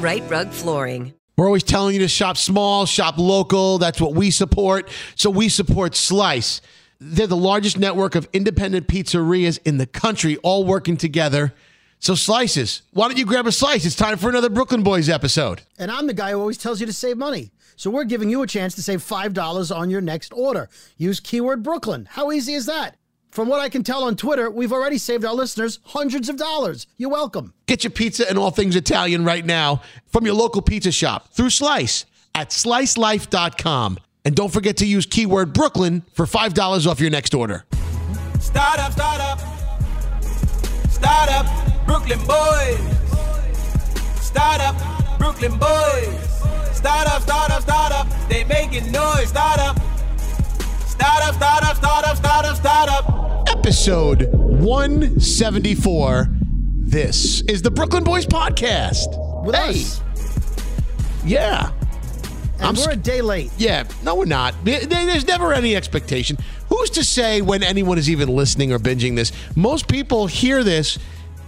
Rite Rug Flooring. We're always telling you to shop small, shop local. That's what we support. So we support Slice. They're the largest network of independent pizzerias in the country, all working together. So slices. Why don't you grab a slice? It's time for another Brooklyn Boys episode. And I'm the guy who always tells you to save money. So we're giving you a chance to save $5 on your next order. Use keyword Brooklyn. How easy is that? From what I can tell on Twitter, we've already saved our listeners hundreds of dollars. You're welcome. Get your pizza and all things Italian right now from your local pizza shop through Slice at slicelife.com. And don't forget to use keyword Brooklyn for $5 off your next order. Start up, start up. Start up, Brooklyn boys. Start up, Brooklyn boys. Start up, start up, start up. They making noise. Start up. Start up, start up, start up, start up, start up. Episode 174. This is the Brooklyn Boys Podcast. With hey. us. Yeah. And I'm we're sc- a day late. Yeah, no, we're not. There's never any expectation. Who's to say when anyone is even listening or binging this? Most people hear this,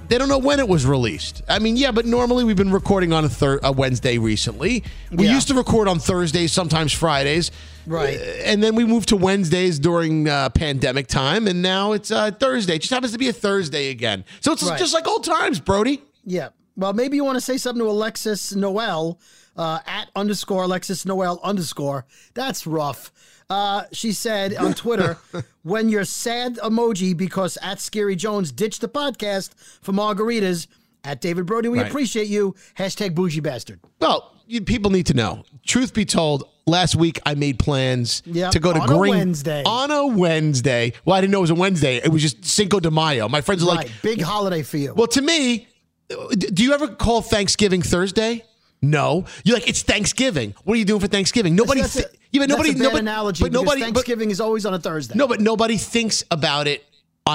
they don't know when it was released. I mean, yeah, but normally we've been recording on a, thir- a Wednesday recently. We Yeah. used to record on Thursdays, sometimes Fridays. Right. Uh, and then we moved to Wednesdays during uh, pandemic time, and now it's uh, Thursday. It just happens to be a Thursday again. So it's Right. just like old times, Brody. Yeah. Well, maybe you want to say something to Alexis Noel uh, at underscore Alexis Noel underscore. That's rough. Uh, she said on Twitter, when you're sad emoji because at Scary Jones ditched the podcast for margaritas, at David Brody, we Right. appreciate you. Hashtag bougie bastard. Well, you, people need to know. Truth be told, last week I made plans Yep, to go to on a Wednesday. on a Wednesday. Well, I didn't know it was a Wednesday. It was just Cinco de Mayo. My friends are right. like, Big holiday for you. well, to me, do you ever call Thanksgiving Thursday? No, you're like it's Thanksgiving. What are you doing for Thanksgiving? Nobody, that's, thi- a, yeah, but that's nobody, a bad nobody, analogy but nobody, but- Thanksgiving is always on a Thursday. no, but nobody thinks about it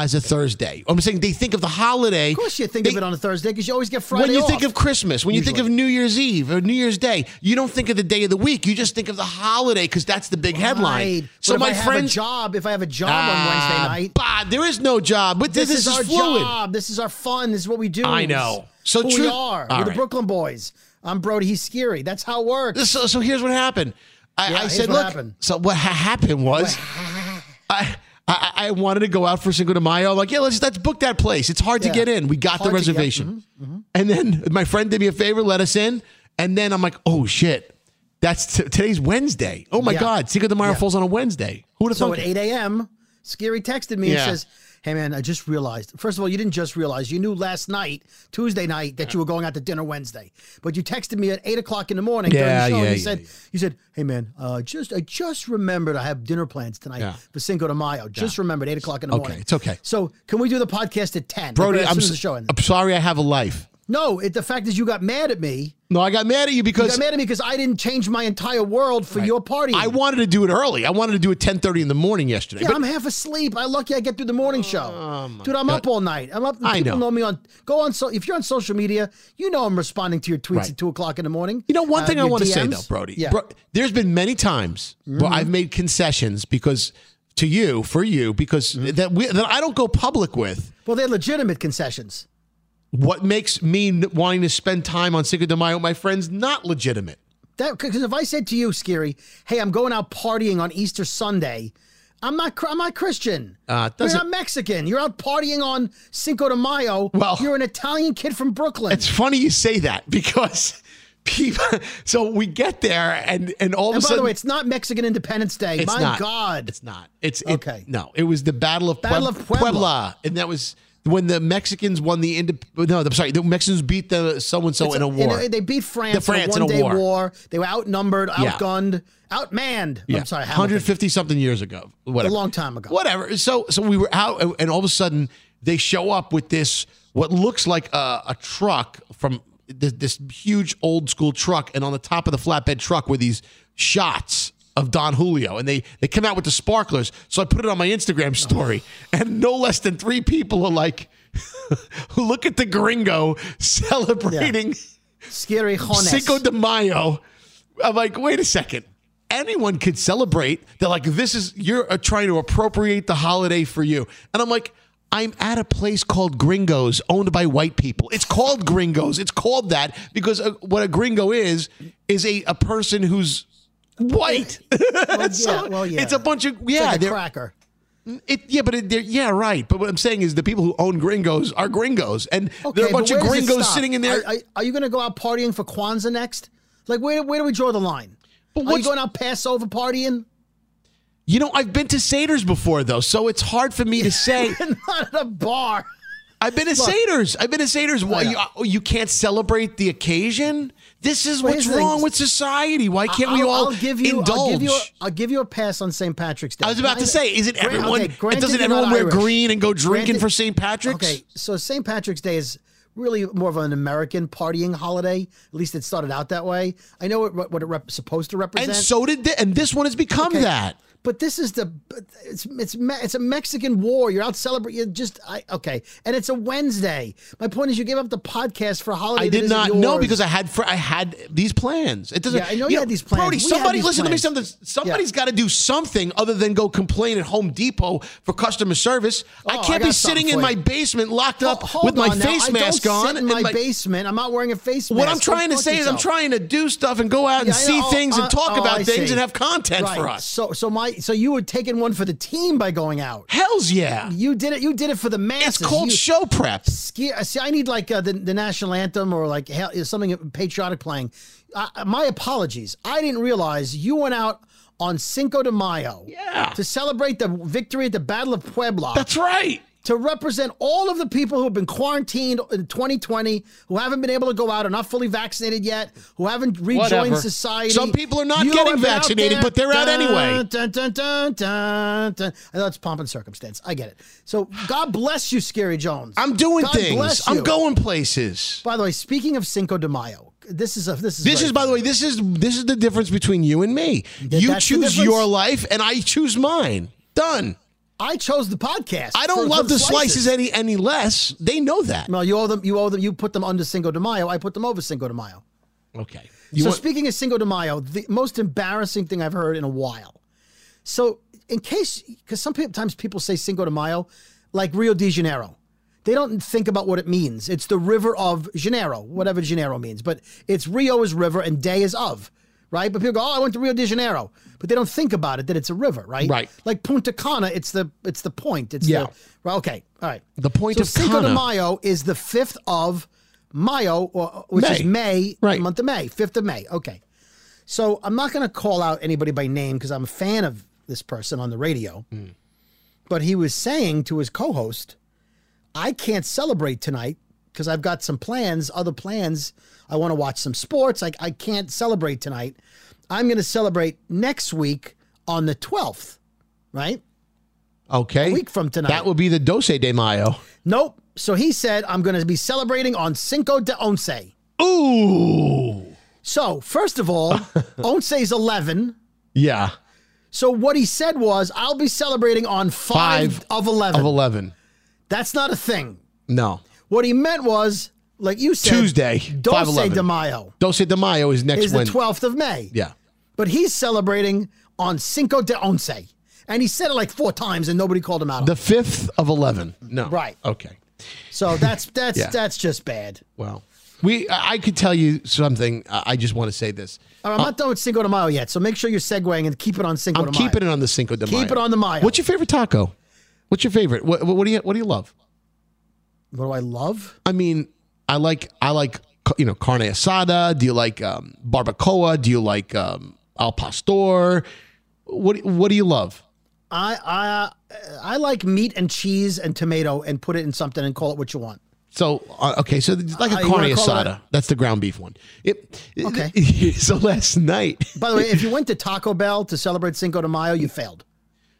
as a Thursday. I'm saying they think of the holiday. Of course you think they- of it on a Thursday because you always get Friday when you off. think of Christmas, when you think of New Year's Eve or New Year's Day, you don't think of the day of the week. You just think of the holiday because that's the big headline. So But my if I have a job, if I have a job Ah, on Wednesday night, bah, there is no job, but this, this, is, is our fluid. job. This is our fun. This is what we do. I know. So Who we are. We're the. Brooklyn boys. I'm Brody. He's scary. That's how it works. So, so here's what happened. I, Yeah, I said, what look. happened. So what ha- happened was, I, I I wanted to go out for Cinco de Mayo. I'm like, yeah, let's let's book that place. It's hard to get in. We got Hard the to get- reservation, mm-hmm. Mm-hmm. and then my friend did me a favor, let us in, and then I'm like, oh shit. That's t- today's Wednesday. Oh my Yeah. God, Cinco de Mayo Yeah. falls on a Wednesday. Who would have so thought? at 8 a.m., Scary texted me Yeah. and says, Hey man, I just realized. First of all, you didn't just realize. You knew last night, Tuesday night, that you were going out to dinner Wednesday. But you texted me at eight o'clock in the morning Yeah, during the show. yeah, and you yeah, said. "You said, hey man, uh, just I just remembered I have dinner plans tonight for Cinco de Mayo. Just remembered eight o'clock in the Okay, morning. it's okay. So can we do the podcast at ten? Brody, I'm, soon as the show. I'm sorry. I have a life. No, it, the fact is you got mad at me No, I got mad at you because You got mad at me because I didn't change my entire world for your party. I wanted to do it early. I wanted to do it 10:30 in the morning yesterday. Yeah, But I'm half asleep. I lucky I get through the morning show. Dude, I'm up all night. I'm up. Oh I know. know. me on. Go on. So if you're on social media, you know I'm responding to your tweets Right. at two o'clock in the morning. You know, one Uh, thing I want to say though, Brody. Yeah. Bro, there's been many times where I've made concessions because to you, for you, because Mm-hmm. that we that I don't go public with. well, they're legitimate concessions. What makes me wanting to spend time on Cinco de Mayo with my friends not legitimate? That because if I said to you, Scary, hey, I'm going out partying on Easter Sunday. I'm not. I'm not Christian. Uh, You're doesn't- Mexican. You're out partying on Cinco de Mayo. Well- you're an Italian kid from Brooklyn. It's funny you say that because people. So we get there and and all and of by a sudden, the way, it's not Mexican Independence Day. My not. God. It's not. It's it, Okay. No, it was the Battle of, Battle Pueb- of Puebla. and that was when the Mexicans won the Indi- No, I'm sorry. The Mexicans beat the so and so in a war. they beat France, The France in in a a one-day war. They were outnumbered, Yeah. outgunned, outmanned. yeah, I'm sorry, 150 something years ago. Whatever. A long time ago. Whatever. So so we were out, and all of a sudden they show up with this what looks like a, a truck from this, this huge old school truck, and on the top of the flatbed truck were these shots of Don Julio, and they they come out with the sparklers. So I put it on my Instagram story, and no less than three people are like, "Look at the gringo celebrating." Scary Jones. Cinco de Mayo. I'm like, wait a second. Anyone could celebrate. They're like, this is, you're uh, trying to appropriate the holiday for you. And I'm like, I'm at a place called Gringos owned by white people. It's called Gringos. It's called that because uh, what a gringo is, is a, a person who's white. Well, So yeah, well, yeah. It's a bunch of, yeah. like a cracker. it, yeah, but it, yeah, right. But what I'm saying is the people who own Gringos are Gringos. And there are a bunch of where does it Gringos sitting in there. Are, are- are you going to go out partying for Kwanzaa next? Like, where, where do we draw the line? But Are you going out Passover partying? You know, I've been to Seder's before, though, so it's hard for me to say. Not at a bar. I've been to Seder's. I've been to Seder's. Why oh, know. you, oh, you can't celebrate the occasion? This is what's wrong with society. Why can't we I'll, all I'll give you, indulge? I'll give you, a, I'll give you a pass on St. Patrick's Day. I was about to say, is it everyone? okay, granted doesn't everyone wear Irish. green and go drinking Granted- for St. Patrick's? Okay, so St. Patrick's Day is really more of an American partying holiday. At least it started out that way. I know what, what it rep- supposed to represent. And so did this, and this one has become Okay. that. But this is the it's it's it's a Mexican war. You're out celebrating. You're just I okay, and it's a Wednesday. My point is, you gave up the podcast for a holiday. I did not know because I had fr- I had these plans. It doesn't. Yeah, I know you had these plans. Brody, We somebody listen plans. to me. Something. Somebody's got to do something other than go complain at Home Depot for customer service. I Oh, can't I be sitting in my basement locked up hold with my now. face I mask don't on. In and my, basement. I'm not wearing a face mask. what I'm trying to fuck say is I'm trying to do stuff and go out and Yeah, I see know. Oh, things Oh, and uh, talk oh, about I things and have content for us. So so my so you were taking one for the team by going out. Hell's yeah. You did it. You did it for the masses. It's called You- show prep. Ski- See, I need like uh, the, the national anthem or like hell, something patriotic playing. Uh, my apologies. I didn't realize you went out on Cinco de Mayo Yeah. to celebrate the victory at the Battle of Puebla That's right. To represent all of the people who have been quarantined in 2020, who haven't been able to go out, are not fully vaccinated yet, who haven't rejoined Whatever. society. Some people are not You getting have been out vaccinated, but they're out anyway. Dun, dun, dun, dun, dun. I know it's pomp and circumstance. I get it. So God bless you, Scary Jones. I'm doing God things. I'm going places. By the way, speaking of Cinco de Mayo, this is a this is This is, by the way, this is this is the difference between you and me. Th- you choose your life, and I choose mine. Done. I chose the podcast. I don't love the slices any any less. They know that. Well, you owe them. You owe them. You put them under Cinco de Mayo. I put them over Cinco de Mayo. Okay. You so want- speaking of Cinco de Mayo, the most embarrassing thing I've heard in a while. So in case, because sometimes people say Cinco de Mayo, like Rio de Janeiro, they don't think about what it means. It's the river of Janeiro, whatever Janeiro means, but it's Rio is river and day is of, right? But people go, oh, I went to Rio de Janeiro, but they don't think about it that it's a river, right? Right. Like Punta Cana, it's the it's the point. It's Yeah. the well, okay, all right. The point so of Cinco de Cana. Mayo is the fifth of Mayo, or, which is May. May, Right. month of May, fifth of May. Okay. So I'm not going to call out anybody by name because I'm a fan of this person on the radio. Mm. But he was saying to his co-host, "I can't celebrate tonight because I've got some plans, other plans. I want to watch some sports. I, I can't celebrate tonight. I'm going to celebrate next week on the 12th, right? okay. A week from tonight. That would be the Doce de Mayo. Nope. So he said, I'm going to be celebrating on Cinco de Once. Ooh. So first of all, Onsei's eleven. Yeah. So what he said was, "I'll be celebrating on five, Five of 11. Of 11. That's not a thing. No. What he meant was, like you said, Tuesday, Dulce 5/11. de Mayo Dulce de Mayo is next is the Wednesday. twelfth of May. Yeah. But he's celebrating on Cinco de Once, and he said it like four times, and nobody called him out. The 5th of 11. No. Right. Okay. So that's that's Yeah. that's just bad. Well, we I could tell you something. I just want to say this. Right, I'm not done with Cinco de Mayo yet, so make sure you're segueing and keep it on Cinco I'm de Mayo. keeping it on the Cinco de Mayo. Keep it on the Mayo. What's your favorite taco? What's your favorite? What, what do you What do you love? What do I love? I mean, I like I like you know carne asada. Do you like um, barbacoa? Do you like um, al pastor? What What do you love? I I I like meat and cheese and tomato and put it in something and call it what you want. So uh, okay, so it's like a Uh, carne asada. That's the ground beef one. It, Okay. so last night, By the way, if you went to Taco Bell to celebrate Cinco de Mayo, you failed.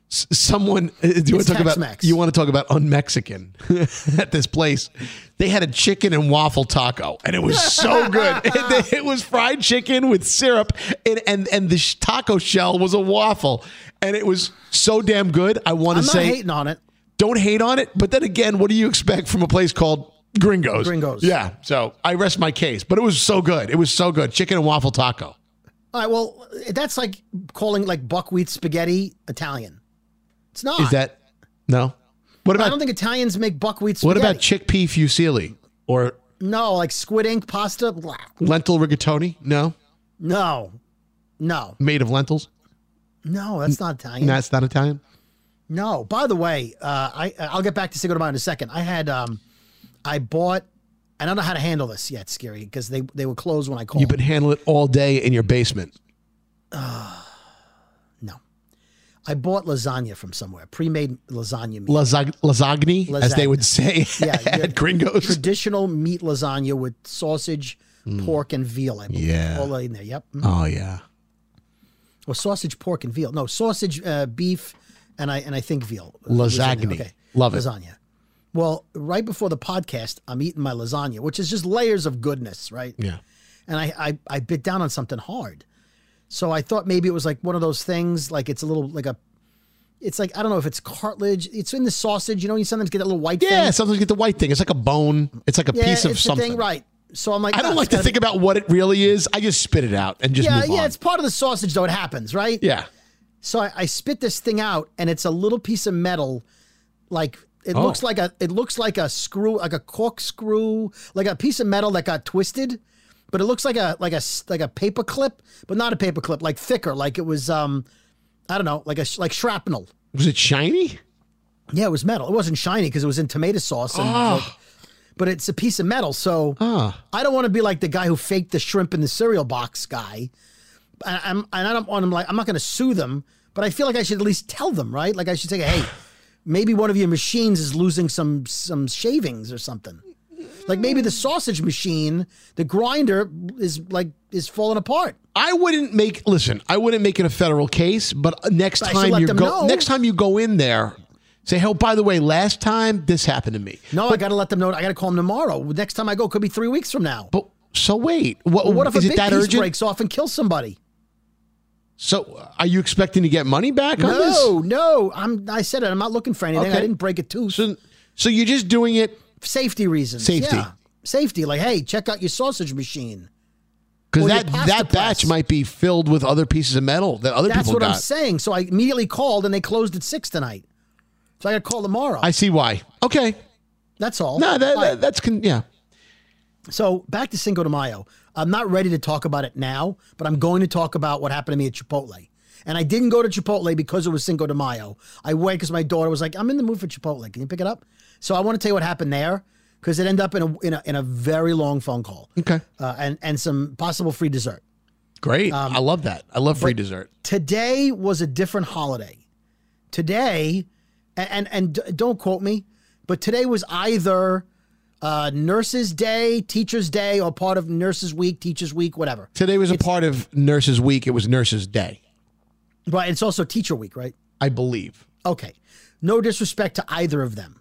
Someone uh, do you want to talk about you want to talk about un-Mexican at this place? They had a chicken and waffle taco, and it was so good. it, it was fried chicken with syrup, and and and the sh- taco shell was a waffle, and it was so damn good. I want to say, hating on it. don't hate on it, but then again, what do you expect from a place called Gringos? Gringos. Yeah. So I rest my case, but it was so good. It was so good. Chicken and waffle taco. All right, well, that's like calling like buckwheat spaghetti Italian. It's not. Is that no? What about? I don't think Italians make buckwheat what about chickpea fusilli or no, like squid ink pasta? Blah. lentil rigatoni? No, No, no, made of lentils. no. That's not Italian. That's not Italian. No. By the way, uh, I I'll get back to Cinco de Mayo in a second. I had um, I bought. I don't know how to handle this yet, Scary, because they they were closed when I called. You've been handling it all day in your basement. no, I bought lasagna from somewhere, pre-made lasagna meat. Lasag- lasagna, as they would say Yeah, at Gringos. Traditional meat lasagna with sausage, pork, and veal. I believe. Mm. Yeah. all in there. Yep. Oh yeah. Well, sausage, pork, and veal. No, sausage, uh, beef, and I and I think veal. Lasagna. Love it. Lasagna. Well, right before the podcast, I'm eating my lasagna, which is just layers of goodness, right? Yeah. And I, I I bit down on something hard, so I thought maybe it was like one of those things, like it's a little like a. It's like I don't know if it's cartilage. It's in the sausage, you know. You sometimes get that little white Yeah. thing. Sometimes you get the white thing. It's like a bone. It's like a Yeah, piece of something. thing, right? So I'm like, I don't "Ah, like to think be-" about what it really is. I just spit it out and just Yeah, yeah, on. it's part of the sausage, though. It happens, right? yeah. So I, I spit this thing out, and it's a little piece of metal, like it Oh. looks like a it looks like a screw, like a corkscrew, like a piece of metal that got twisted, but it looks like a like a like a paper clip, but not a paper clip, like thicker, like it was um, I don't know, like a like shrapnel. Was it shiny? Yeah, it was metal. It wasn't shiny because it was in tomato sauce, and Oh. like- but it's a piece of metal. So Ah. I don't want to be like the guy who faked the shrimp in the cereal box guy. And I'm and I don't want him like I'm not going to sue them, but I feel like I should at least tell them, right? Like I should say, hey, maybe one of your machines is losing some some shavings or something. Like maybe the sausage machine, the grinder is like is falling apart. I wouldn't make listen. I wouldn't make it a federal case, but next I should time let you them go, know. next time you go in there, say, "Oh, by the way, last time this happened to me." No, I got to let them know. I got to call them tomorrow. Next time I go could be three weeks from now. But so wait, what, what if a is big it that piece urgent? breaks off and kills somebody? So are you expecting to get money back on this? No, no. I'm. I said it. I'm not looking for anything. Okay. I didn't break a tooth. So, so you're just doing it safety reasons. Safety. Yeah. Safety. Like, hey, check out your sausage machine. because that that batch might be filled with other pieces of metal that other That's people what. I'm saying. So I immediately called and they closed at six tonight. So I got to call tomorrow. I see why. Okay, That's all. no, that, that that's con- yeah. So back to Cinco de Mayo. I'm not ready to talk about it now, but I'm going to talk about what happened to me at Chipotle. And I didn't go to Chipotle because it was Cinco de Mayo. I went because my daughter was like, "I'm in the mood for Chipotle. Can you pick it up?" So I want to tell you what happened there because it ended up in a in a, in a very long phone call. Okay, Uh, and and some possible free dessert. great. Um, I love that. I love free dessert. today was a different holiday. Today, and and, and don't quote me, but today was either uh, Nurses Day, Teachers Day, or part of Nurses Week, Teachers Week, whatever. Today was a part of Nurses Week. It was Nurses Day, But it's also Teacher Week, right? I believe. Okay. No disrespect to either of them,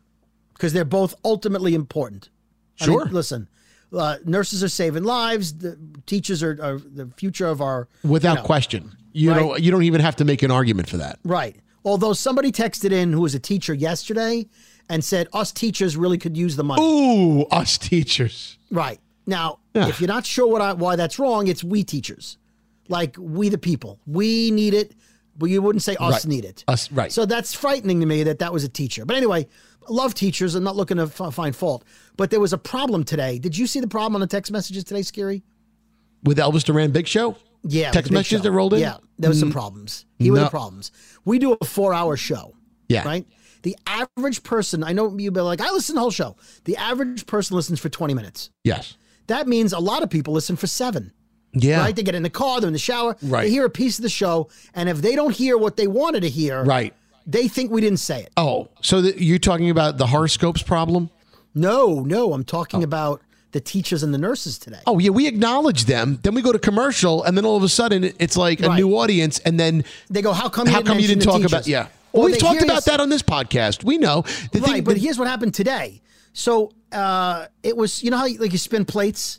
because they're both ultimately important. I Sure. mean, listen, uh, nurses are saving lives. The teachers are, are the future of our Without you know, question. You right. don't you don't even have to make an argument for that. Right. Although somebody texted in who was a teacher yesterday and said us teachers really could use the money. Ooh, us teachers. Right. Now, Yeah. if you're not sure what I, why that's wrong, it's we teachers. Like we the people. We need it, but you wouldn't say us Right. need it. Us right. So that's frightening to me that that was a teacher. But anyway, love teachers. I'm not looking to f- find fault. But there was a problem today. Did you see the problem on the text messages today, Scary? With Elvis Duran Big Show? Yeah. Text with the big messages that rolled in? Yeah, there was some mm. problems. Here were no. the problems. We do a four-hour show. Yeah. Right. The average person, I know you've been like, I listen to the whole show. The average person listens for 20 minutes. Yes. That means a lot of people listen for seven. Yeah. Right? They get in the car, they're in the shower, Right. they hear a piece of the show, and if they don't hear what they wanted to hear, Right. they think we didn't say it. Oh, so the, you're talking about the horoscopes problem? No, no, I'm talking about the teachers and the nurses today. Oh yeah, we acknowledge them. Then we go to commercial, and then all of a sudden it's like a Right. new audience, and then They go, how come you how didn't come you didn't talk about? teachers? Yeah, Or we've talked about that on this podcast. We know. The right, thing- but the- here's what happened today. So uh, it was, you know how like you spin plates,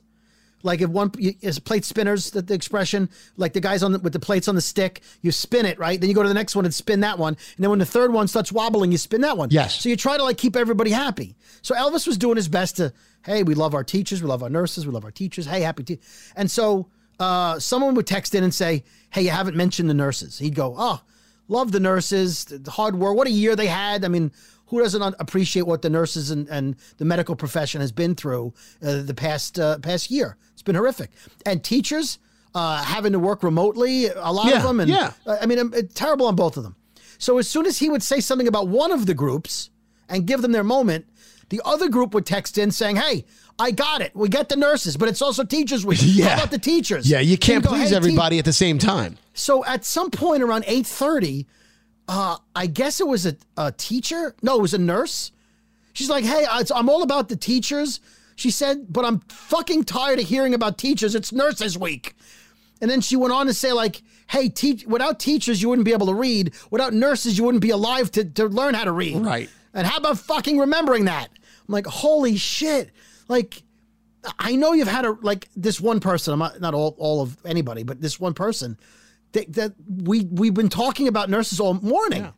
like if one is plate spinners, that the expression, like the guys on the, with the plates on the stick, you spin it right, then you go to the next one and spin that one, and then when the third one starts wobbling, you spin that one. Yes. So you try to like keep everybody happy. So Elvis was doing his best to, hey, we love our teachers, we love our nurses, we love our teachers. Hey, happy te-. And so uh, someone would text in and say, hey, you haven't mentioned the nurses. He'd go, oh, love the nurses, the hard work. What a year they had. I mean, who doesn't appreciate what the nurses and, and the medical profession has been through uh, the past uh, past year? It's been horrific. And teachers uh, having to work remotely, a lot Yeah, of them. And yeah. uh, I mean, um, it's terrible on both of them. So as soon as he would say something about one of the groups and give them their moment, the other group would text in saying, "Hey, I got it. We get the nurses, but it's also teachers We Yeah. How about the teachers? yeah, you can't go, please "Hey, te- everybody at the same time. so at some point around eight thirty, uh, I guess it was a, a teacher. No, it was a nurse. She's like, "Hey, I'm all about the teachers." She said, "But I'm fucking tired of hearing about teachers. It's Nurses Week." And then she went on to say, like, "Hey, te- without teachers, you wouldn't be able to read. Without nurses, you wouldn't be alive to, to learn how to read." Right. And how about fucking remembering that? I'm like, holy shit! Like, I know you've had a like this one person. I'm not not all, all of anybody, but this one person that, that we we've been talking about nurses all morning.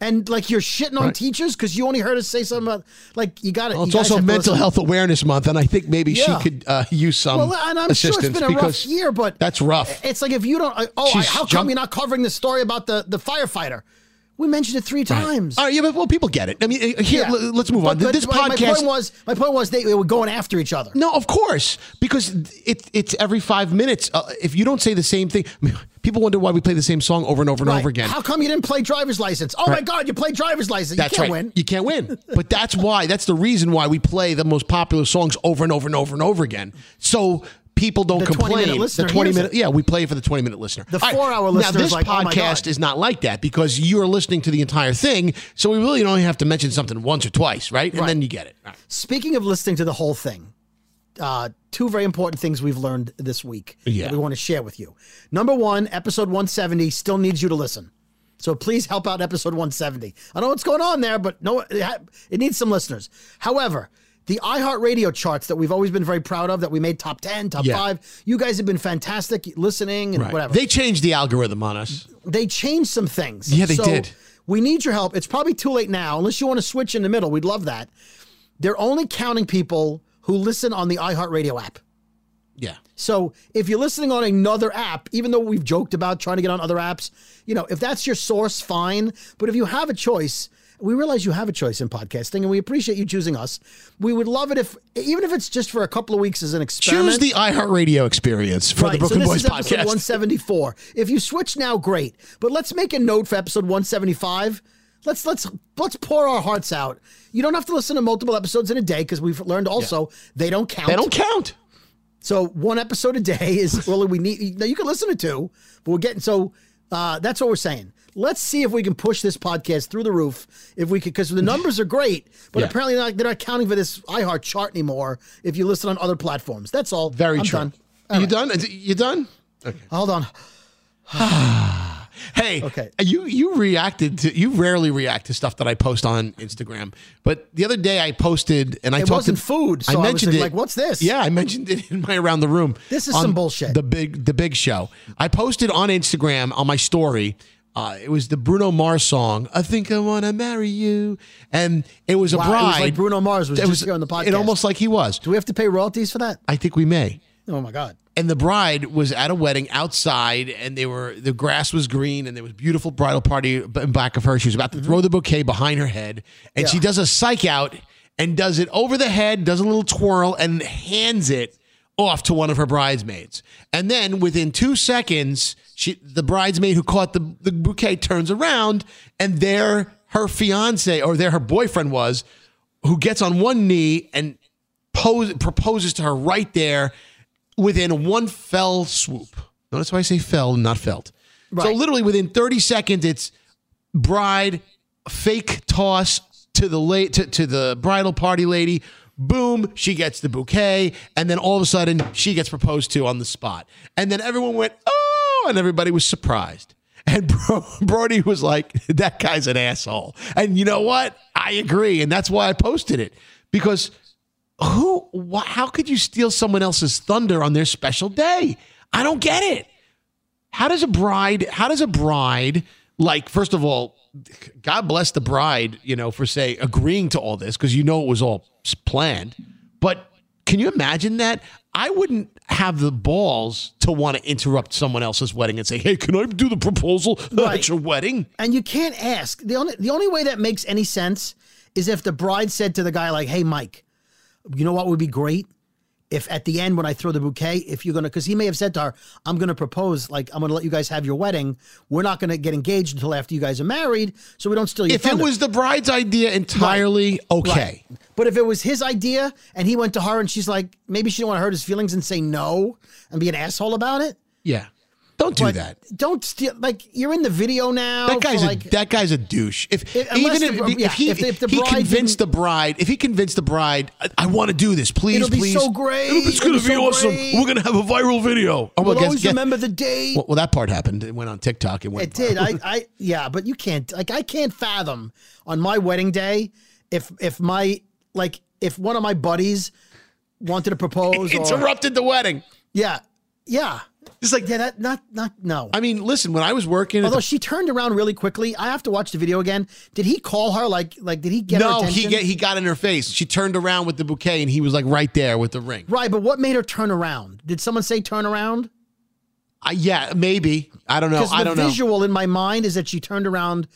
And like you're shitting on Right. teachers because you only heard us say something about like you got it. Well, it's also Mental Health Awareness Month, and I think maybe Yeah. she could uh, use some Well, and I'm sure it's been a rough year, but that's rough. It's like if you don't. Oh, I, how come jump- you're not covering the story about the the firefighter? We mentioned it three times. All right, yeah, but well, people get it. I mean, uh, here, Yeah. l- let's move on. But- but this my- My point was, my point was they, they were going after each other. No, of course, because it, it's every five minutes. Uh, if you don't say the same thing, I mean, people wonder why we play the same song over and over and Right. over again. How come you didn't play driver's license? Oh my God, you played driver's license. That's you can't right. win. You can't win. But that's why. That's the reason why we play the most popular songs over and over and over and over again. So people don't The complain. minute listener the twenty minute. Yeah, we play for the twenty minute listener. The right, four-hour Now listener is this like, oh podcast God. is not like that because you are listening to the entire thing. So we really only have to mention something once or twice, right? And Right. then you get it. Right. Speaking of listening to the whole thing, uh, two very important things we've learned this week Yeah. that we want to share with you. Number one, episode 170 still needs you to listen. So please help out episode 170. I know what's going on there, but no, it needs some listeners. However, the iHeartRadio charts that we've always been very proud of, that we made top 10, top Yeah. five, you guys have been fantastic listening and Right. whatever. They changed the algorithm on us. they changed some things. Yeah, they did. We need your help. It's probably too late now, unless you want to switch in the middle. We'd love that. They're only counting people who listen on the iHeartRadio app. Yeah. So if you're listening on another app, even though we've joked about trying to get on other apps, you know, if that's your source, fine. But if you have a choice, we realize you have a choice in podcasting and we appreciate you choosing us. We would love it if, even if it's just for a couple of weeks as an experiment. Choose the iHeartRadio experience for the Right, Brooklyn so Boys this is episode podcast. 174. If you switch now, great. But let's make a note for episode 175. Let's let's let's pour our hearts out. You don't have to listen to multiple episodes in a day because we've learned also they don't count. They don't count. So one episode a day is really we need. Now you can listen to two, but we're getting so. Uh, that's what we're saying. Let's see if we can push this podcast through the roof. If we could, because the numbers are great, but Yeah. apparently not, they're not counting for this iHeart chart anymore. If you listen on other platforms, that's all. Very I'm true. Done. you done? You done? Okay. Hold on. Hey, Okay. You you reacted to you rarely react to stuff that I post on Instagram, but the other day I posted and I It talked wasn't to, food, so I was like, what's this? Yeah, I mentioned it in my around the room. This is some bullshit. The big the big show. I posted on Instagram on my story. Uh, it was the Bruno Mars song. I think I want to marry you, and it was a Wow, it bride. was like Bruno Mars was It just here on the podcast. It almost like he was. Do we have to pay royalties for that? I think we may Oh my god. and the bride was at a wedding outside and they were the grass was green and there was beautiful bridal party in back of her she was about to throw the bouquet behind her head and she does a psych out and does it over the head does a little twirl and hands it off to one of her bridesmaids and then within two seconds she the bridesmaid who caught the, the bouquet turns around and there her fiance or there her boyfriend was who gets on one knee and pose, proposes to her right there within one fell swoop. Notice why I say fell, not felt. So literally within 30 seconds, it's bride, fake toss to the late to, to the bridal party lady. Boom, she gets the bouquet, and then all of a sudden she gets proposed to on the spot. And then everyone went, oh, and everybody was surprised. And Bro- Brody was like, that guy's an asshole. And you know what? I agree. And that's why I posted it. Because who wh- how could you steal someone else's thunder on their special day i don't get it how does a bride how does a bride like first of all god bless the bride you know for say agreeing to all this because you know it was all planned but can you imagine that i wouldn't have the balls to want to interrupt someone else's wedding and say hey can i do the proposal Right. at your wedding And you can't ask. The only the only way that makes any sense is if the bride said to the guy like, "Hey, Mike, you know what would be great if at the end when I throw the bouquet, if you're gonna, because he may have said to her, "I'm gonna propose, like I'm gonna let you guys have your wedding. We're not gonna get engaged until after you guys are married, so we don't steal your if it was the bride's idea entirely okay Right. But if it was his idea and he went to her and she's like, maybe she didn't want to hurt his feelings and say no and be an asshole about it. yeah don't do But that don't steal. Like you're in the video now. That guy's for, a like, that guy's a douche. If If- even if, the- if, yeah, he if the- if the he convinced the bride, if he convinced the bride, I, I want to do this, please, It'll be please. so great. It's going to It'll be be so awesome. great. We're going to have a viral video. Oh, We'll guess- always guess- remember the date. Well, well, that part happened. It went on TikTok. It went. it did. I, I, yeah, but you can't. Like, I can't fathom on my wedding day if if my like if one of my buddies wanted to propose. or, interrupted the wedding. yeah, yeah, It's like, yeah. That not not no. I mean, listen. When I was working, Although the, she turned around really quickly, I have to watch the video again. Did he call her? Like, like did he get her no, he get, he got in her face. She turned around with the bouquet, and he was like right there with the ring. right, but what made her turn around? Did someone say turn around? Uh, yeah, maybe. I don't know. I the don't know. visual in my mind is that she turned around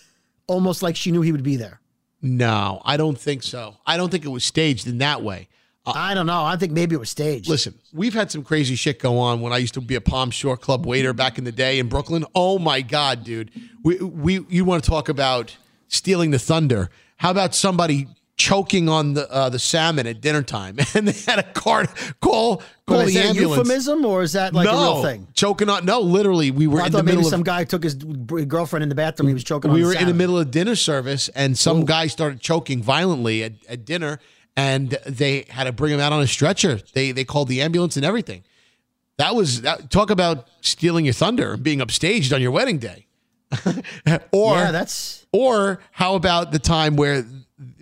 almost like she knew he would be there. No, I don't think so. I don't think it was staged in that way. I don't know. I think maybe it was staged. Listen, we've had some crazy shit go on when I used to be a Palm Shore Club waiter back in the day in Brooklyn. Oh my God, dude. We we you want to talk about stealing the thunder. How about somebody choking on the uh, the salmon at dinner time and they had a card call call Well, is the that a ambulance. euphemism or is that like no, a real thing? choking on no, literally we were I in the thought maybe middle some of guy took his girlfriend in the bathroom. He was choking. on we were in the middle of dinner service and some guy started choking violently at, at dinner and they had to bring him out on a stretcher. They they called the ambulance and everything. That was that, talk about stealing your thunder and being upstaged on your wedding day. Or Yeah, that's or how about the time where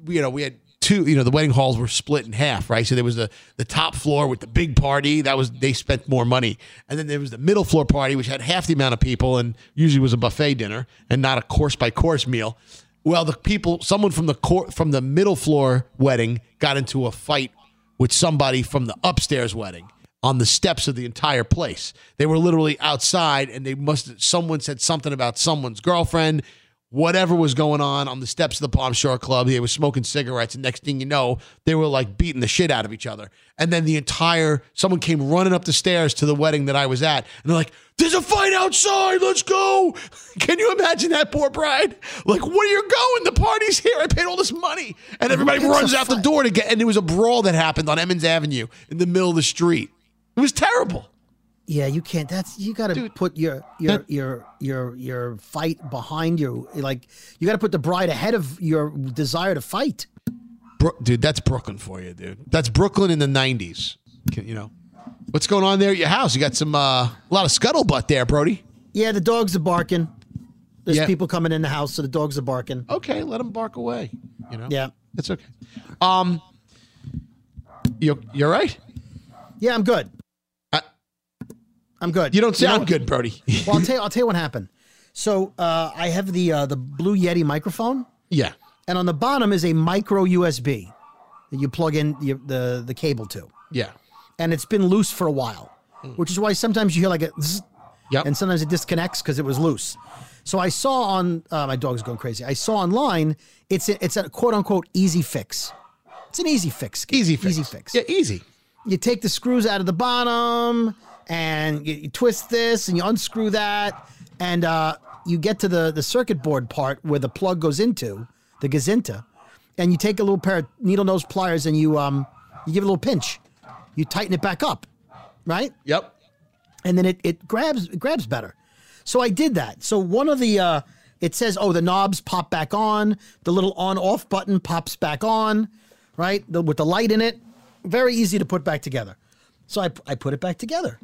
you know we had two you know the wedding halls were split in half right? So there was the the top floor with the big party. That was they spent more money. And then there was the middle floor party which had half the amount of people and usually was a buffet dinner and not a course by course meal well the people someone from the court from the middle floor wedding got into a fight with somebody from the upstairs wedding on the steps of the entire place. They were literally outside and they must someone said something about someone's girlfriend, whatever was going on on the steps of the Palm Shore Club. They were smoking cigarettes and next thing you know, they were like beating the shit out of each other. And then the entire someone came running up the stairs to the wedding that I was at and they're like, "There's a fight outside. Let's go." Can you imagine that poor bride? Like, "Where are you going? The party's here. I paid all this money." And everybody It's runs out the door to get and there was a brawl that happened on Emmons Avenue in the middle of the street. It was terrible. Yeah. You can't. That's you got to put your your that- your your your fight behind you. Like you got to put the bride ahead of your desire to fight. Bro- dude, that's Brooklyn for you, dude. That's Brooklyn in the 90s. Can, you know, what's going on there at your house? You got some, uh, a lot of scuttlebutt there, Brody. Yeah, the dogs are barking. There's Yeah. people coming in the house, so the dogs are barking. Okay, let them bark away. You know. Yeah. It's okay. Um, you you're right. Yeah, I'm good. I'm good. You don't know sound what? good, Brody. Well, I'll tell you. I'll tell you what happened. So uh, I have the uh, the Blue Yeti microphone, yeah. and on the bottom is a micro USB that you plug in the the, the cable to, Yeah. and it's been loose for a while, which is why sometimes you hear like a, zzz, Yep. and sometimes it disconnects because it was loose. So I saw on uh, my dog's going crazy. I saw online it's a, it's a quote unquote easy fix. It's an easy fix. easy fix. Easy fix. Yeah, easy. you take the screws out of the bottom and you, you twist this and you unscrew that and uh, you get to the, the circuit board part where the plug goes into the gazinta and you take a little pair of needle nose pliers and you um you give it a little pinch you tighten it back up right Yep. and then it, it grabs it grabs better. So I did that. So one of the uh, it says oh the knobs pop back on, the little on off button pops back on, right? The, with the light in it, very easy to put back together. So I I put it back together.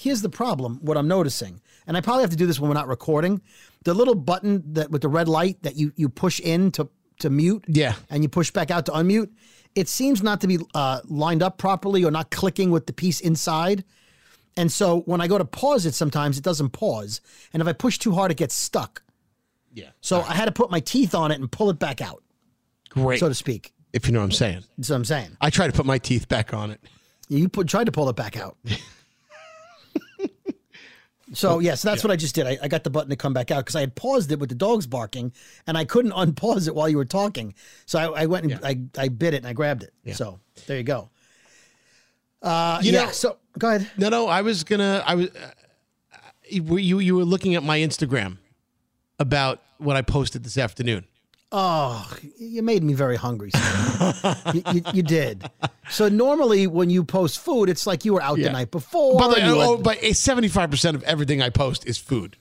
Here's the problem. What I'm noticing, and I probably have to do this when we're not recording. The little button that with the red light that you you push in to to mute, Yeah. and you push back out to unmute. It seems not to be uh, lined up properly or not clicking with the piece inside. And so when I go to pause it, sometimes it doesn't pause. And if I push too hard, it gets stuck. Yeah. So I had to put my teeth on it and pull it back out, Great. so to speak. if you know what I'm saying. That's what I'm saying. I try to put my teeth back on it. You put, tried to pull it back out. so, yeah, so that's what I just did. I, I got the button to come back out because I had paused it with the dogs barking and I couldn't unpause it while you were talking. So I, I went and I, I bit it and I grabbed it. So there you go. Uh, You yeah, know- so go ahead. No, no. I was gonna. I was. Uh, you you were looking at my Instagram about what I posted this afternoon. Oh, you made me very hungry. You, you, you did. So normally when you post food, it's like you were out Yeah. the night before. By the way, oh, but seventy five percent of everything I post is food.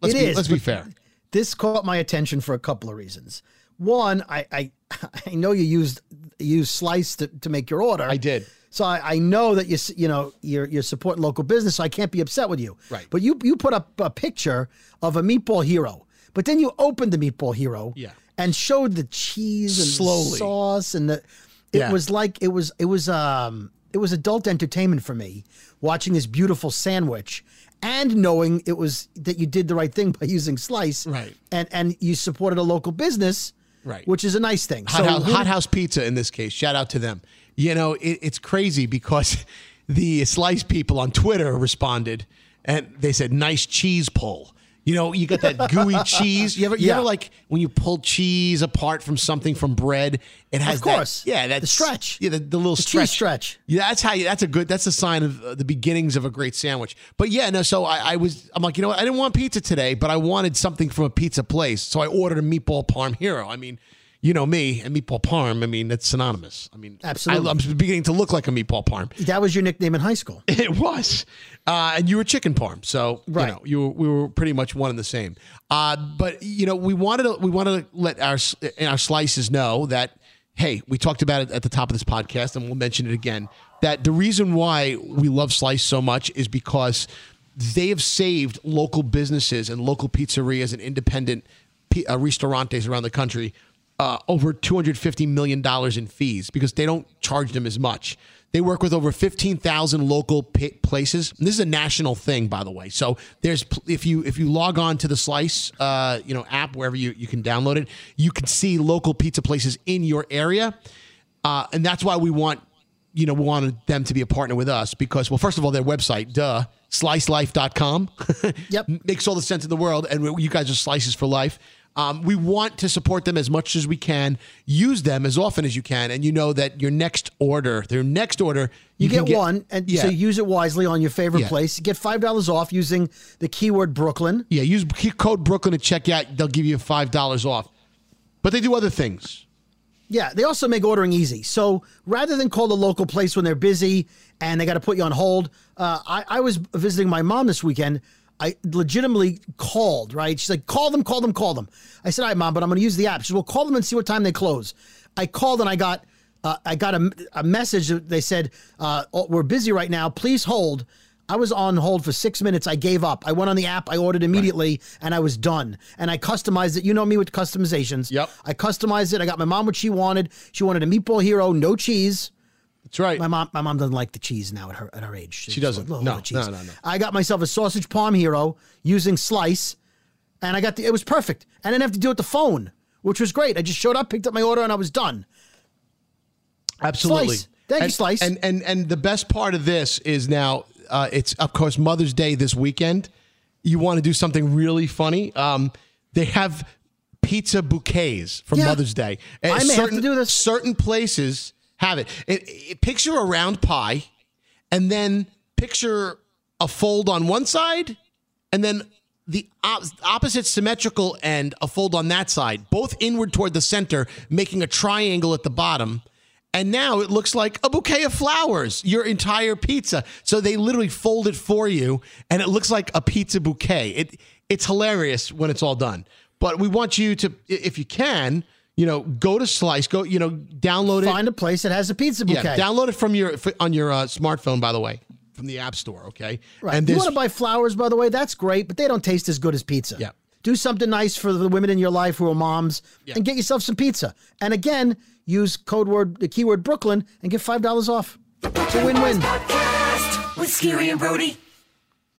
Let's It be, is, Let's be fair. this caught my attention for a couple of reasons. One, I I, I know you used used Slice to, to make your order. I did. So I, I know that you you know you're you're supporting local business, so I can't be upset with you. Right. But you you put up a picture of a meatball hero, but then you opened the meatball hero. Yeah. And showed the cheese and Slowly. the sauce and the. It Yeah. was like it was it was um it was adult entertainment for me watching this beautiful sandwich and knowing it was that you did the right thing by using slice Right. and and you supported a local business Right. which is a nice thing Hot, house, Hot House Pizza in this case. Shout out to them. You know, it, it's crazy because the Slice people on Twitter responded and they said, "Nice cheese pull." You know, you got that gooey cheese. You ever, you Yeah. ever like when you pull cheese apart from something from bread? It has Of course. that, yeah, that The stretch. yeah, the, the little The stretch. stretch. Yeah, that's how you. That's a good. That's a sign of uh, the beginnings of a great sandwich. But yeah, no. So I, I was. I'm like, you know what? I didn't want pizza today, but I wanted something from a pizza place. So I ordered a meatball parm hero. I mean, you know me and meatball parm. I mean, that's synonymous. I mean, Absolutely. I, am beginning to look like a meatball parm. that was your nickname in high school It was, uh, and you were chicken parm, so Right. you know you were, we were pretty much one and the same. Uh, but you know, we wanted to we wanted to let our our slices know that hey, we talked about it at the top of this podcast, and we'll mention it again. That the reason why we love Slice so much is because they have saved local businesses and local pizzerias and independent pi- uh, restaurantes around the country uh, over $250 million in fees because they don't charge them as much. They work with over 15,000 local pa- places. And this is a national thing, by the way. So there's if you if you log on to the Slice uh, you know app wherever you, you can download it, you can see local pizza places in your area, uh, and that's why we want you know we wanted them to be a partner with us because well first of all their website duh slicelife.com Yep. makes all the sense in the world and you guys are slices for life um, we want to support them as much as we can. Use them as often as you can and you know that your next order their next order you, can get, one and yeah. so use it wisely on your favorite Yeah. place. Get five dollars off using the keyword brooklyn. Yeah use code brooklyn at checkout they'll give you five dollars off. But they do other things. Yeah, they also make ordering easy. So rather than call the local place when they're busy and they got to put you on hold, uh, I, I was visiting my mom this weekend. I legitimately called, right? She's like, call them, call them, call them. I said, all right, mom, but I'm going to use the app. She said, well, call them and see what time they close. I called and I got, uh, I got a, a message. that They said, uh, oh, we're busy right now. Please hold. I was on hold for six minutes. I gave up. I went on the app. I ordered immediately, and I was done. And I customized it. You know me with customizations. Yep. I customized it. I got my mom what she wanted. She wanted a meatball hero, no cheese. That's right. My mom, my mom doesn't like the cheese now at her at her age. She doesn't. Little- No, cheese. no, no, no. I got myself a sausage parm hero using slice, and I got the. It was perfect. I didn't have to do it the phone, which was great. I just showed up, picked up my order, and I was done. Absolutely. Slice. Thank you, and, Slice. And and and the best part of this is now uh, it's of course Mother's Day this weekend. You want to do something really funny? Um, they have pizza bouquets for Yeah. Mother's Day. And I may have to do this. Certain places have it. It, it. Picture a round pie, and then picture a fold on one side, and then the op- opposite symmetrical end, a fold on that side, both inward toward the center, making a triangle at the bottom. And now it looks like a bouquet of flowers, your entire pizza. So they literally fold it for you, and it looks like a pizza bouquet. It it's hilarious when it's all done. But we want you to, if you can, you know, go to Slice, go, you know, download it. Find a place that has a pizza Yeah, download it from your on your uh, smartphone, by the way, from the App Store. Okay, Right. And you want to buy flowers, by the way, that's great, but they don't taste as good as pizza. Yeah. Do something nice for the women in your life who are moms and get yourself some pizza. And again, use code word, the keyword Brooklyn and get $5 off. It's a win win. with Scary and Brody.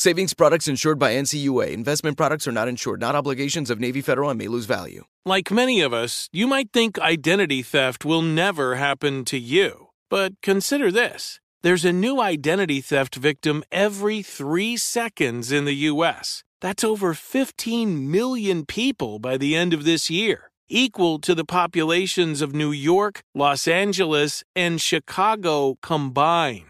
Savings products insured by NCUA. Investment products are not insured, not obligations of Navy Federal and may lose value. Like many of us, you might think identity theft will never happen to you. But consider this there's a new identity theft victim every three seconds in the U.S. That's over 15 million people by the end of this year, equal to the populations of New York, Los Angeles, and Chicago combined.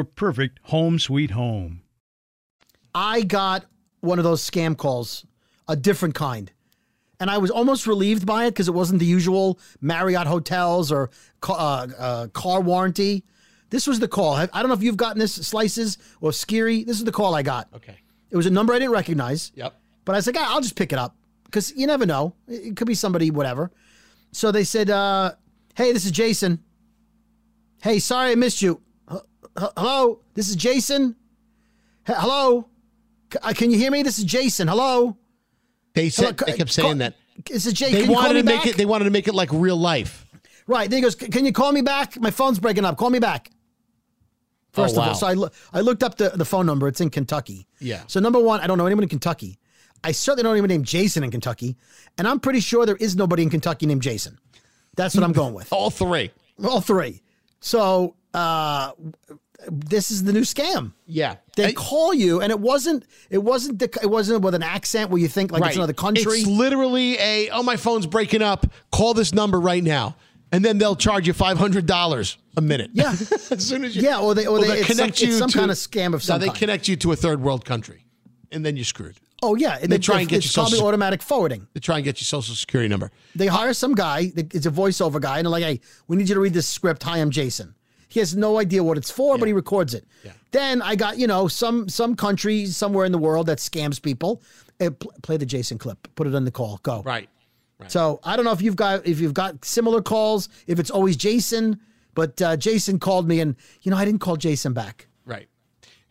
perfect home sweet home. I got one of those scam calls, a different kind. And I was almost relieved by it because it wasn't the usual Marriott hotels or ca- uh, uh, car warranty. This was the call. I I don't know if you've gotten this, Slices or Skiri. This is the call I got. okay. It was a number I didn't recognize. Yep. But I was like, ah, I'll just pick it up because you never know. It it could be somebody, whatever. So they said, uh, hey, this is Jason. Hey, sorry I missed you. Hello, this is Jason. H- hello, C- uh, can you hear me? This is Jason. Hello. They said Hello, they kept call- saying that. This is Jay. They wanted to make back? it. They wanted to make it like real life. Right. Then he goes, Can you call me back? My phone's breaking up. Call me back. First Oh, of all, so I, loo- I looked up the, the phone number. It's in Kentucky. Yeah. So, number one, I don't know anyone in Kentucky. I certainly don't even name Jason in Kentucky. And I'm pretty sure there is nobody in Kentucky named Jason. That's what I'm going with. All three. All three. So, uh, this is the new scam. Yeah. They I- call you, and it wasn't. It wasn't. The, it wasn't with an accent where you think like it's another country. It's literally a oh my phone's breaking up. Call this number right now. and then they'll charge you five hundred dollars a minute. Yeah. as soon as you Yeah, or they- or they- it's some- it's some to- kind of scam of some No, they connect you to a third world country, and then you're screwed. Oh yeah, and They try and get it's you social probably sec- automatic forwarding. They try and get your social security number. They hire some guy. It's a voiceover guy, and they're like, "Hey, we need you to read this script." Hi, I'm Jason. He has no idea what it's for, but he records it. Then I got you know some some country somewhere in the world that scams people. Uh, pl- play the Jason clip. Put it on the call. Go. Right. So I don't know if you've got if you've got similar calls. If it's always Jason, but uh, Jason called me, and you know I didn't call Jason back. Right.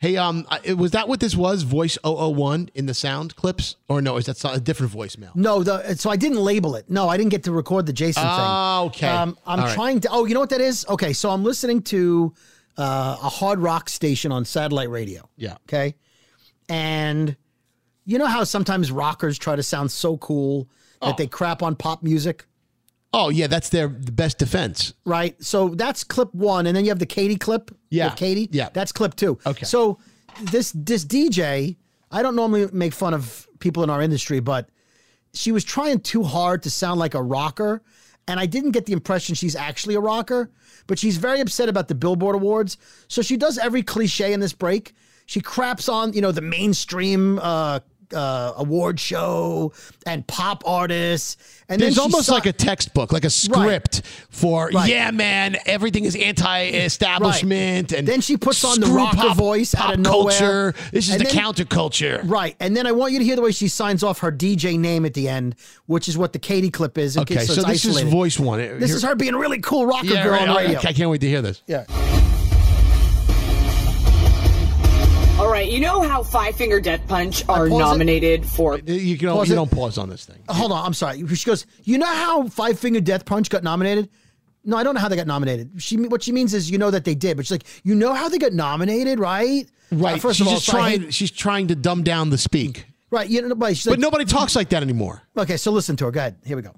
Hey, um, was that what this was? Voice 001 in the sound clips, or no? Is that a different voicemail? No, the so I didn't label it. No, I didn't get to record the Jason thing. Oh, okay. Um, I'm All right. trying to. Oh, you know what that is? Okay, so I'm listening to uh, a hard rock station on satellite radio. Yeah. Okay, and you know how sometimes rockers try to sound so cool that they crap on pop music, Oh, yeah, that's their the best defense. right? So that's clip one, and then you have the Katie clip. Yeah. with Katie. Yeah. that's clip two. Okay. So this this DJ, I don't normally make fun of people in our industry, but she was trying too hard to sound like a rocker. And I didn't get the impression she's actually a rocker, but she's very upset about the Billboard Awards. So she does every cliche in this break. She craps on, you know, the mainstream uh, uh, award show and pop artists. And There's almost su- like a textbook, like a script for Right. yeah, man. Everything is anti-establishment, and Then she puts on the rocker pop, voice out pop of nowhere. culture. This is And the then- counterculture. Right. And then I want you to hear the way she signs off her DJ name at the end, which is what the Katie clip is. Okay, case- so, this isolated. is voice one. This Here- is her being a really cool rocker Yeah, girl right, on right, radio. I can't wait to hear this. Yeah. All right, you know how Five Finger Death Punch are pause it? nominated for. You can Pause you it. don't pause on this thing. Hold on, I'm sorry. She goes, you know how Five Finger Death Punch got nominated? No, I don't know how they got nominated. She what she means is you know that they did, but she's like, you know how they got nominated, right? Right. Uh, first she's of all, just so trying. hate- she's trying to dumb down the speak. right. You know, but she's But nobody talks like that anymore. Okay, so listen to her. Go ahead. Here we go.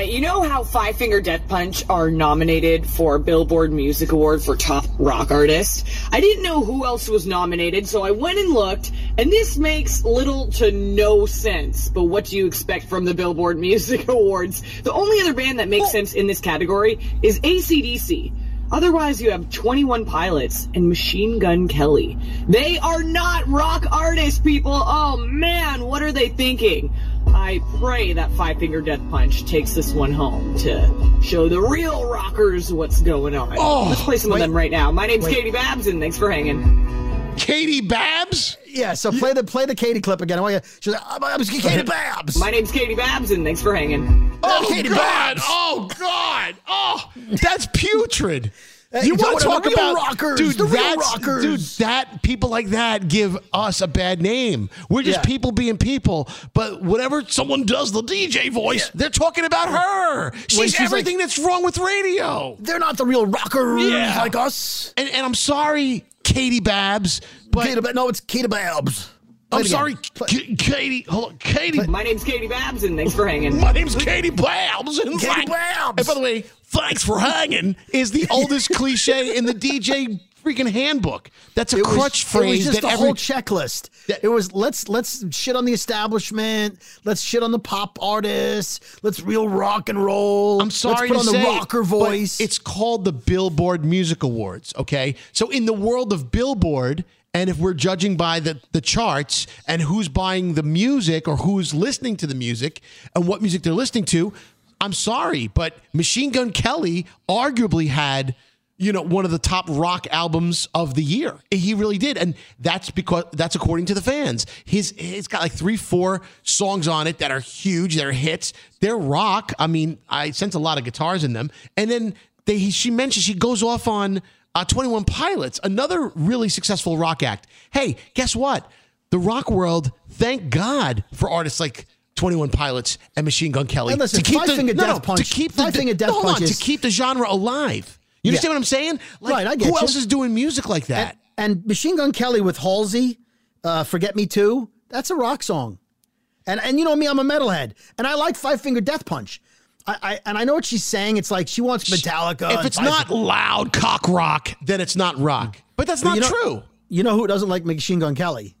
Right, you know how Five Finger Death Punch are nominated for Billboard Music Award for Top Rock Artist? I didn't know who else was nominated, so I went and looked, and this makes little to no sense. But what do you expect from the Billboard Music Awards? The only other band that makes sense in this category is ACDC. Otherwise, you have 21 Pilots and Machine Gun Kelly. They are not rock artists, people. Oh man, what are they thinking? I pray that Five Finger Death Punch takes this one home to show the real rockers what's going on. Oh, Let's play some wait. of them right now. My name's Wait. Katie Babs, and thanks for hanging. Katie Babs. Yeah, so play the play the Katie clip again. I want you. She's like, I'm, I'm Katie Babs. My name's Katie Babs, and thanks for hanging. Oh Katie God! Babs. Oh God! Oh, that's putrid. You want to talk about rockers, dude? the real rockers. dude. That people like that give us a bad name. We're just Yeah. people being people. But whatever someone does, the DJ voice, they're talking about her. She's, she's everything that's wrong with radio. They're not the real rockers Yeah. like us. And, and I'm sorry, Katie Babs, but Katie, no, it's Katie Babs. I'm sorry, K- Katie. Hold on, Katie. My name's Katie Babs, and thanks for hanging. My name's Katie Babs. And Katie thank- Babs. And by the way, thanks for hanging is the oldest cliche in the DJ freaking handbook. That's a It was, crutch it was just that a every whole checklist. It was let's let's shit on the establishment. Let's shit on the pop artists. Let's real rock and roll. I'm sorry let's put to on say, the rocker voice. It's called the Billboard Music Awards. Okay, so in the world of Billboard, and if we're judging by the the charts and who's buying the music or who's listening to the music and what music they're listening to, I'm sorry, but Machine Gun Kelly arguably had. You know, one of the top rock albums of the year. He really did, and that's because that's according to the fans. His it's got like three, four songs on it that are huge. They're hits. They're rock. I mean, I sense a lot of guitars in them. And then they she mentioned she goes off on uh, 21 Pilots, another really successful rock act. Hey, guess what? The rock world, thank God for artists like 21 Pilots and Machine Gun Kelly And listen, Five Finger Death Punch- to keep the Finger Death no, hold on, Punch to keep the genre alive. You Yeah. understand what I'm saying? Like, Right, I get who you. else is doing music like that? and Machine Gun Kelly with Halsey, uh, "Forget Me Too." That's a rock song. And and you know me, I'm a metalhead, and I like Five Finger Death Punch. I, I and I know what she's saying. It's like she wants Metallica. if it's not loud cock rock, then it's not rock. But that's not you know, true. You know who doesn't like Machine Gun Kelly?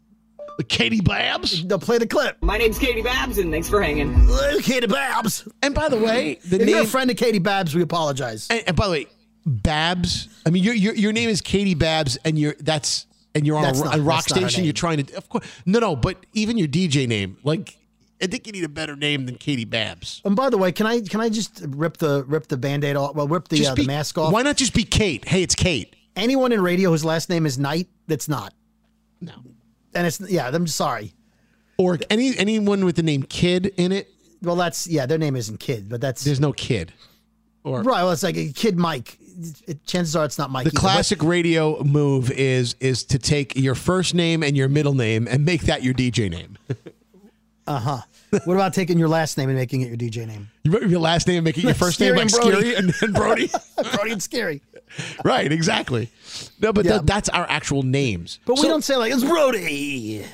Katie Babs. They'll play the clip. My name's Katie Babs, and thanks for hanging. Uh, Katie Babs. And by the way, the if you're a friend of Katie Babs, we apologize. And, and by the way, Babs. I mean, your your your name is Katie Babs, and you're that's and you're on a, not- a rock that's not her station. You're trying to, of course, no, no. But even your DJ name, like, I think you need a better name than Katie Babs. And by the way, can I can I just rip the rip the band-aid off? Well, rip the, uh, be- the mask off. Why not just be Kate? Hey, it's Kate. Anyone in radio whose last name is Knight, that's not. No. And it's yeah, I'm sorry. Or any anyone with the name Kid in it. Well, that's yeah, their name isn't Kid, but that's There's no Kid. Or right. Well, it's like a Kid Mike. It, chances are it's not Mike. the either, but- classic radio move is is to take your first name and your middle name and make that your DJ name. What about taking your last name and making it your DJ name? You your last name and make it your first name like and Brody. Scary and then Brody. Brody and Scary. right, exactly. No, but Yeah. th- that's our actual names. But we don't say like it's Brody.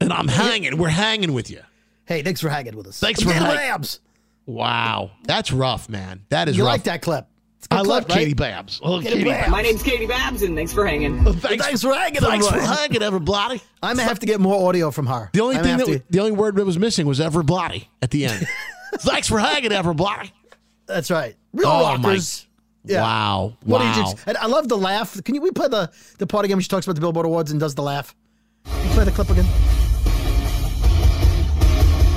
And I'm hanging. We're hanging with you. Hey, thanks for hanging with us. Thanks I'm for Katie hang- Wow, that's rough, man. That is You rough. like that clip? It's a good I love right? Katie Babs. I love Katie Katie Babs. Babs. My name's Katie Babs, and thanks for hanging. Thanks, Thanks for hanging, Thanks for hanging, everybody. I may have to get more audio from her. The only I may thing that have to- the only word that was missing was everybody at the end. Thanks for hanging, everybody. that's right. Real Oh, my- rockers. Yeah. Wow, What wow. do you just, and I love the laugh. Can you we play the the part again when she talks about the Billboard Awards and does the laugh? Can you play the clip again?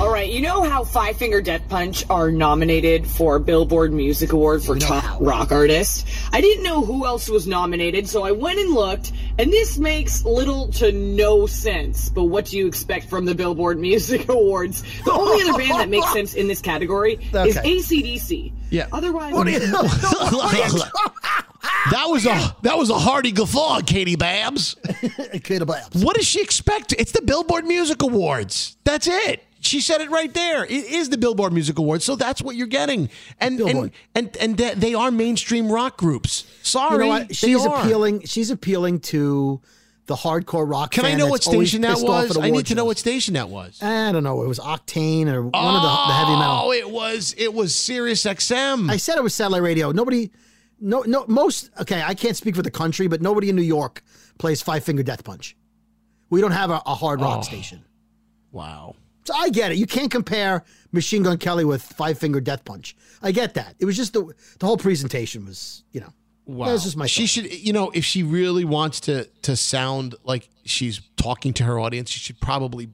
All right, you know how Five Finger Death Punch are nominated for Billboard Music Award for Top Rock Artist? I didn't know who else was nominated, so I went and looked, and this makes little to no sense. But what do you expect from the Billboard Music Awards? The only other band that makes sense in this category is Okay. ACDC. Yeah. Otherwise, What do you, that was a that was a hearty guffaw, Katie Babs. Katie Babs. What does she expect? It's the Billboard Music Awards. That's it. She said it right there. It is the Billboard Music Awards, so that's what you're getting. And Billboard. and and and they- are mainstream rock groups. Sorry, You know She's are. appealing. She's appealing to the hardcore rock. Can I know what station that was? I need to know shows. what station that was. I don't know. It was Octane or one of the, the heavy metal. Oh, it was it was Sirius XM. I said it was satellite radio. Nobody, no, no, most. Okay, I can't speak for the country, but nobody in New York plays Five Finger Death Punch. We don't have a, a hard rock Oh. station. wow. So I get it. You can't compare Machine Gun Kelly with Five Finger Death Punch. I get that. It was just the the whole presentation was, you know. Wow. That was just my she thought. should, you know, if she really wants to to sound like she's talking to her audience, she should probably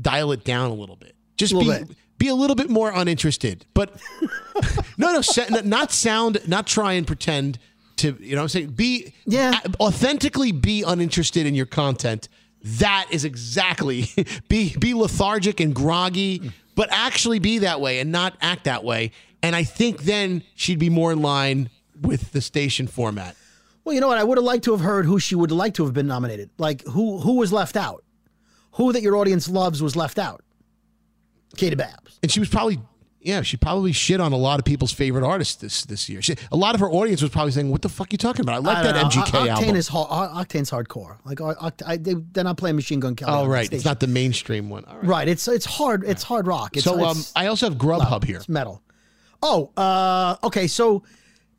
dial it down a little bit. Just A be bit. be a little bit more uninterested. But no, no, not sound, not try and pretend to, you know, what I'm saying be Yeah. authentically be uninterested in your content. That is exactly be be lethargic and groggy, but actually be that way and not act that way. And I think then she'd be more in line with the station format. Well, you know what? I would have liked to have heard who she would like to have been nominated. Like who who was left out? Who that your audience loves was left out? Katie Babs. And she was probably, yeah, she probably shit on a lot of people's favorite artists this this year. She, a lot of her audience was probably saying, "What the fuck are you talking about? I like I that know. MGK Octane album." is hard, Octane's hardcore. Like Oct- I, they, they're not playing Machine Gun Kelly. oh, right, it's not the mainstream one. All right. right. It's it's hard. It's hard rock. It's, so, um, it's, I also have Grubhub here. It's metal. Oh, uh, okay. So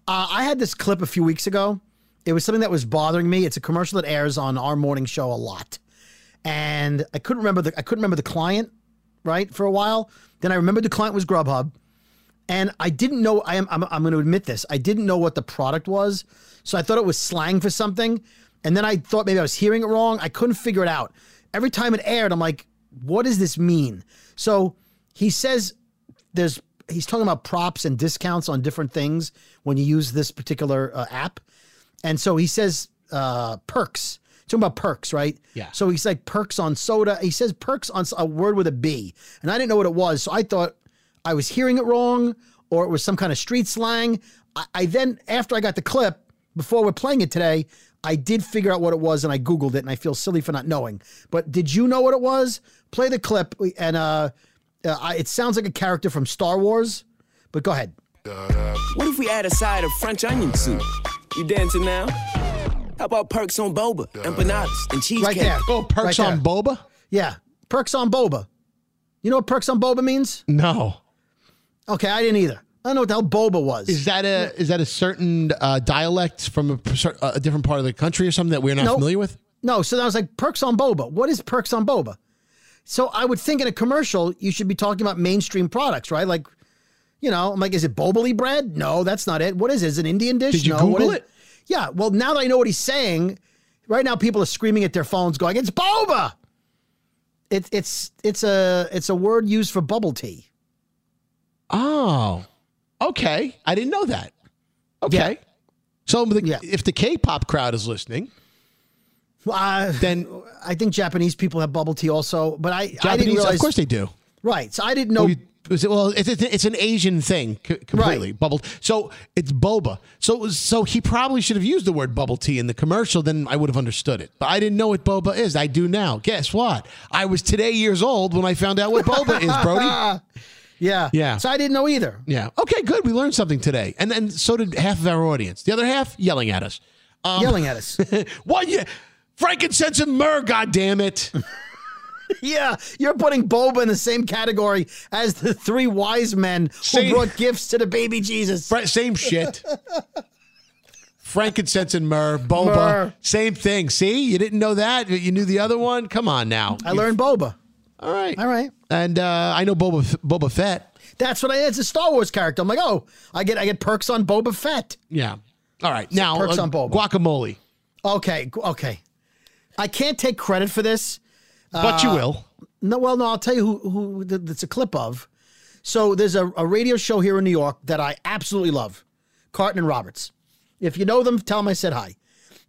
uh, I had this clip a few weeks ago. It was something that was bothering me. It's a commercial that airs on our morning show a lot, and I couldn't remember the I couldn't remember the client right for a while. Then I remembered the client was Grubhub, and I didn't know. I am I'm, I'm going to admit this. I didn't know what the product was, so I thought it was slang for something, and then I thought maybe I was hearing it wrong. I couldn't figure it out. Every time it aired, I'm like, what does this mean? So he says there's he's talking about props and discounts on different things when you use this particular uh, app. And so he says uh, perks. Talking about perks, right? Yeah. So he's like perks on soda. He says perks on a word with a B, and I didn't know what it was. So I thought I was hearing it wrong, or it was some kind of street slang. I, I then, after I got the clip, before we're playing it today, I did figure out what it was, and I googled it, and I feel silly for not knowing. But did you know what it was? Play the clip, and uh, uh, I, it sounds like a character from Star Wars. But go ahead. What if we add a side of French onion soup? You dancing now? How about perks on boba, empanadas, and cheesecake? Right there. Oh, perks Right on there. boba? Yeah, perks on boba. You know what perks on boba means? No. Okay, I didn't either. I don't know what the hell boba was. Is that a is that a certain uh, dialect from a, a different part of the country or something that we're not Nope. familiar with? No, so I was like, perks on boba. What is perks on boba? So I would think in a commercial, you should be talking about mainstream products, right? Like, you know, I'm like, is it boboli bread? No, that's not it. What is it? Is it an Indian dish? Did you no. What Google is- it? Yeah. Well, now that I know what he's saying, right now people are screaming at their phones, going, "It's boba." It's it's it's a it's a word used for bubble tea. Oh, okay. I didn't know that. Okay. So the, if the K-pop crowd is listening, Uh, then I think Japanese people have bubble tea also, but I I didn't Japanese, realize. of course they do. Right. So I didn't know. Well, you- it- well, it's, it's, an Asian thing, completely bubbled. So it's boba. So it was, so he probably should have used the word bubble tea in the commercial. Then I would have understood it. But I didn't know what boba is. I do now. Guess what? I was today years old when I found out what boba is, Brody. Yeah. Yeah. So I didn't know either. Yeah. Okay. Good. We learned something today, and then so did half of our audience. The other half yelling at us. Um, Yelling at us. what? You, frankincense and myrrh. God damn it. yeah, you're putting boba in the same category as the three wise men Same- who brought gifts to the baby Jesus. Same shit. Frankincense and myrrh, boba, Myrrh. same thing. See, you didn't know that. You knew the other one. Come on now. I learned boba. All right, all right. And uh, I know Boba Boba Fett. That's what I. It's a Star Wars character. I'm like, oh, I get I get perks on Boba Fett. Yeah. All right. Now perks uh, on boba. guacamole. Okay, okay. I can't take credit for this, But you Uh, will. No, well, no, I'll tell you who who th- that's a clip of. So there's a, a radio show here in New York that I absolutely love, Carton and Roberts. If you know them, tell them I said hi.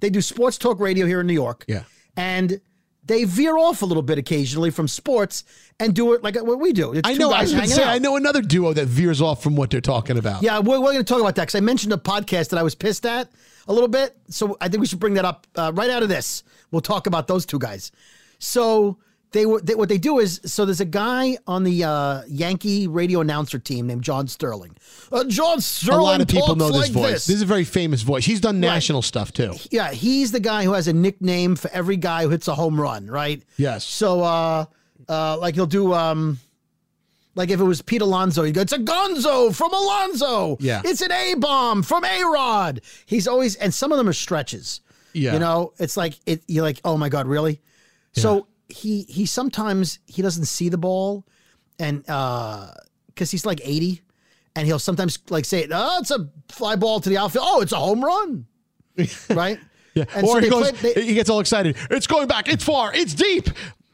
They do sports talk radio here in New York. Yeah. And they veer off a little bit occasionally from sports and do it like what we do. It's I two know. I was going to hanging say. out. I know another duo that veers off from what they're talking about. Yeah, we're, we're going to talk about that because I mentioned a podcast that I was pissed at a little bit. So I think we should bring that up uh, right out of this. We'll talk about those two guys. So they were they, what they do is so there's a guy on the uh, Yankee radio announcer team named John Sterling. Uh, John A Sterling. lot of people know this like voice. This. This. is a very famous voice. He's done national stuff too. Yeah, he's the guy who has a nickname for every guy who hits a home run, right? Yes. So, uh, uh, like he'll do, um, like if it was Pete Alonso, he'd go, "It's a Gonzo from Alonzo. Yeah. It's an A bomb from A Rod. He's always, and some of them are stretches. Yeah. You know, it's like it. You're like, oh my god, really? So he he sometimes he doesn't see the ball, and uh, because he's like eighty, and he'll sometimes like say, "Oh, it's a fly ball to the outfield. Oh, it's a home run." right? Yeah. And or so he goes. play- they- he gets all excited. It's going back. It's far. It's deep.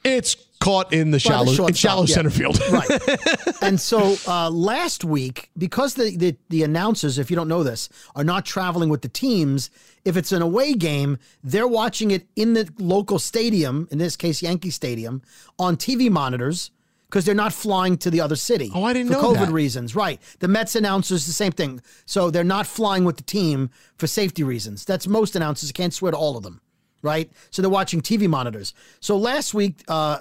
It's caught in the By the shallow in shallow yeah. center field. right. And so uh, last week, because the, the the announcers, if you don't know this, are not traveling with the teams. If it's an away game, they're watching it in the local stadium, in this case Yankee Stadium, on TV monitors because they're not flying to the other city. Oh, I didn't for know COVID that. reasons. Right. The Mets announcers the same thing. So they're not flying with the team for safety reasons. That's most announcers. I can't swear to all of them. Right. So they're watching TV monitors. So last week, uh,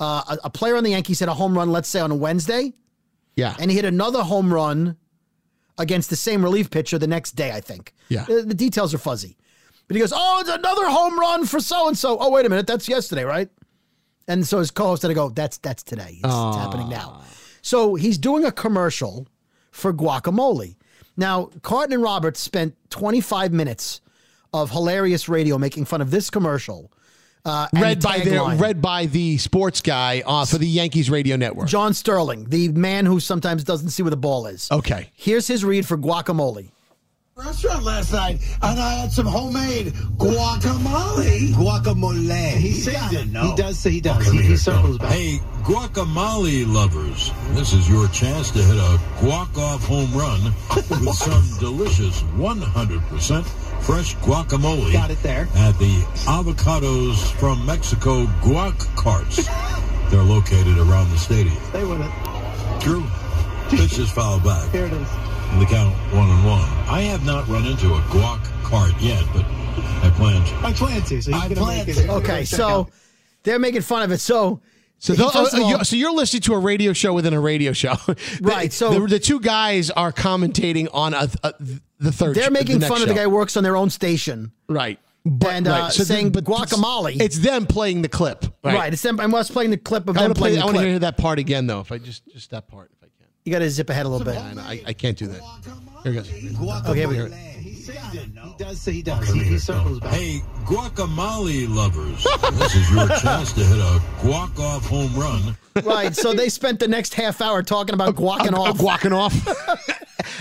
uh, a, player on the Yankees hit a home run, let's say on a Wednesday, Yeah. and he hit another home run against the same relief pitcher the next day, I think. Yeah. The, the details are fuzzy. But he goes, Oh, it's another home run for so and so. Oh, wait a minute. That's yesterday, right? And so his co host had to go, That's that's today. It's, it's happening now. So he's doing a commercial for guacamole. Now, Carton and Roberts spent 25 minutes of hilarious radio making fun of this commercial. Uh, read by their tagline. read by the sports guy uh, for the Yankees radio network. John Sterling, the man who sometimes doesn't see where the ball is. Okay. Here's his read for guacamole. restaurant last night, and I had some homemade guacamole. Guacamole. He says it. No. He does. Say he does. he, he circles back. Hey, guacamole lovers, this is your chance to hit a guac off home run with some delicious 100% fresh guacamole. Got it there. At the Avocados from Mexico guac carts. They're located around the stadium. Stay with it. Drew, pitch is foul back. Here it is. And the count one and one. I have not run into a guac cart yet, but I plan to. I plan to. So I plan to. Okay, so they're making fun of it. So, So, he- they'll- first of uh, all- you- so you're listening to a radio show within a radio show, Right, The- so- the, the two guys are commentating on a, a, the third. they're making next fun of the guy who works on their own station. right? and uh, right, so saying then- but guacamole. It's them playing the clip, right. right? It's them. I'm just playing the clip of I them want to play. playing I want to hear that part again, though. If I just just that part, if I can. You got to zip ahead a little bit. I, I can't do that. Here it goes. Okay, here we go. He does. Say he does. He, he circles back. Hey, guacamole lovers, this is your chance to hit a guac off home run. Right. So they spent the next half hour talking about guacking off. guacking off.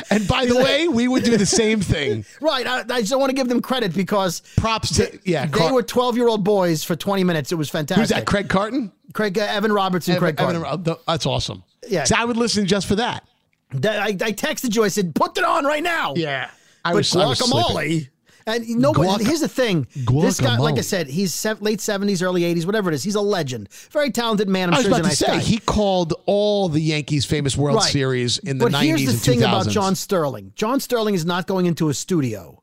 and by the way, we would do the same thing. Right. I, I just want to give them credit because Props to yeah. they Car- were 12 year old boys for 20 minutes. It was fantastic. Who's that? Craig Carton. Craig uh, Evan Roberts and Craig Evan- Carton. Evan- that's awesome. Yeah. So I would listen just for that. That- I, I texted you. I said, "Put it on right now." Yeah. I but was- I was guacamole. And nobody. Guac- here's the thing. This guy, like I said, he's late 70s, early 80s, whatever it is. He's a legend. Very talented man. I'm I was sure about he's to a nice say guy. he called all the Yankees' famous World Right. Series in the but 90s here's the thing 2000s. about John Sterling. John Sterling is not going into a studio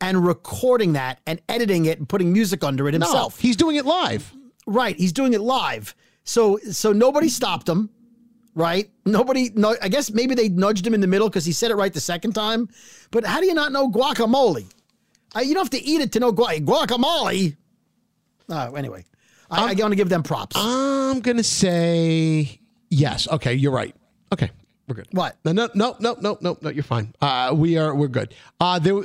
and recording that and editing it and putting music under it No, himself. he's doing it live. Right, he's doing it live. So so nobody stopped him. Right? Nobody no I guess maybe they nudged him in the middle because he said it right the second time. But how do you not know guacamole? Uh, you don't have to eat it to know gua- guacamole. Uh, anyway, I, I want to give them props. I'm gonna say yes. Okay, you're right. Okay, we're good. What? No, no, no, no, no, no, no. You're fine. Uh, we are. We're good. Uh, there.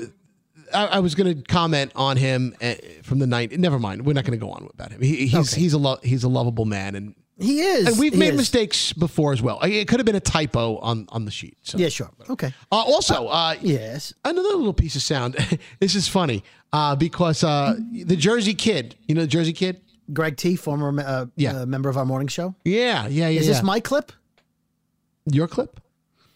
I, I was gonna comment on him uh, from the night. Never mind. We're not gonna go on about him. He, he's Okay. he's a lo- he's a lovable man, and he is. and we've made is. mistakes before as well. It could have been a typo on on the sheet. So. Yeah, sure. Okay. Uh, also, uh, yes, another little piece of sound. this is funny uh, because uh, the Jersey Kid, you know the Jersey Kid. Greg T, former uh, Yeah. uh, member of our morning show. Yeah, yeah, yeah. Is this my clip? your clip?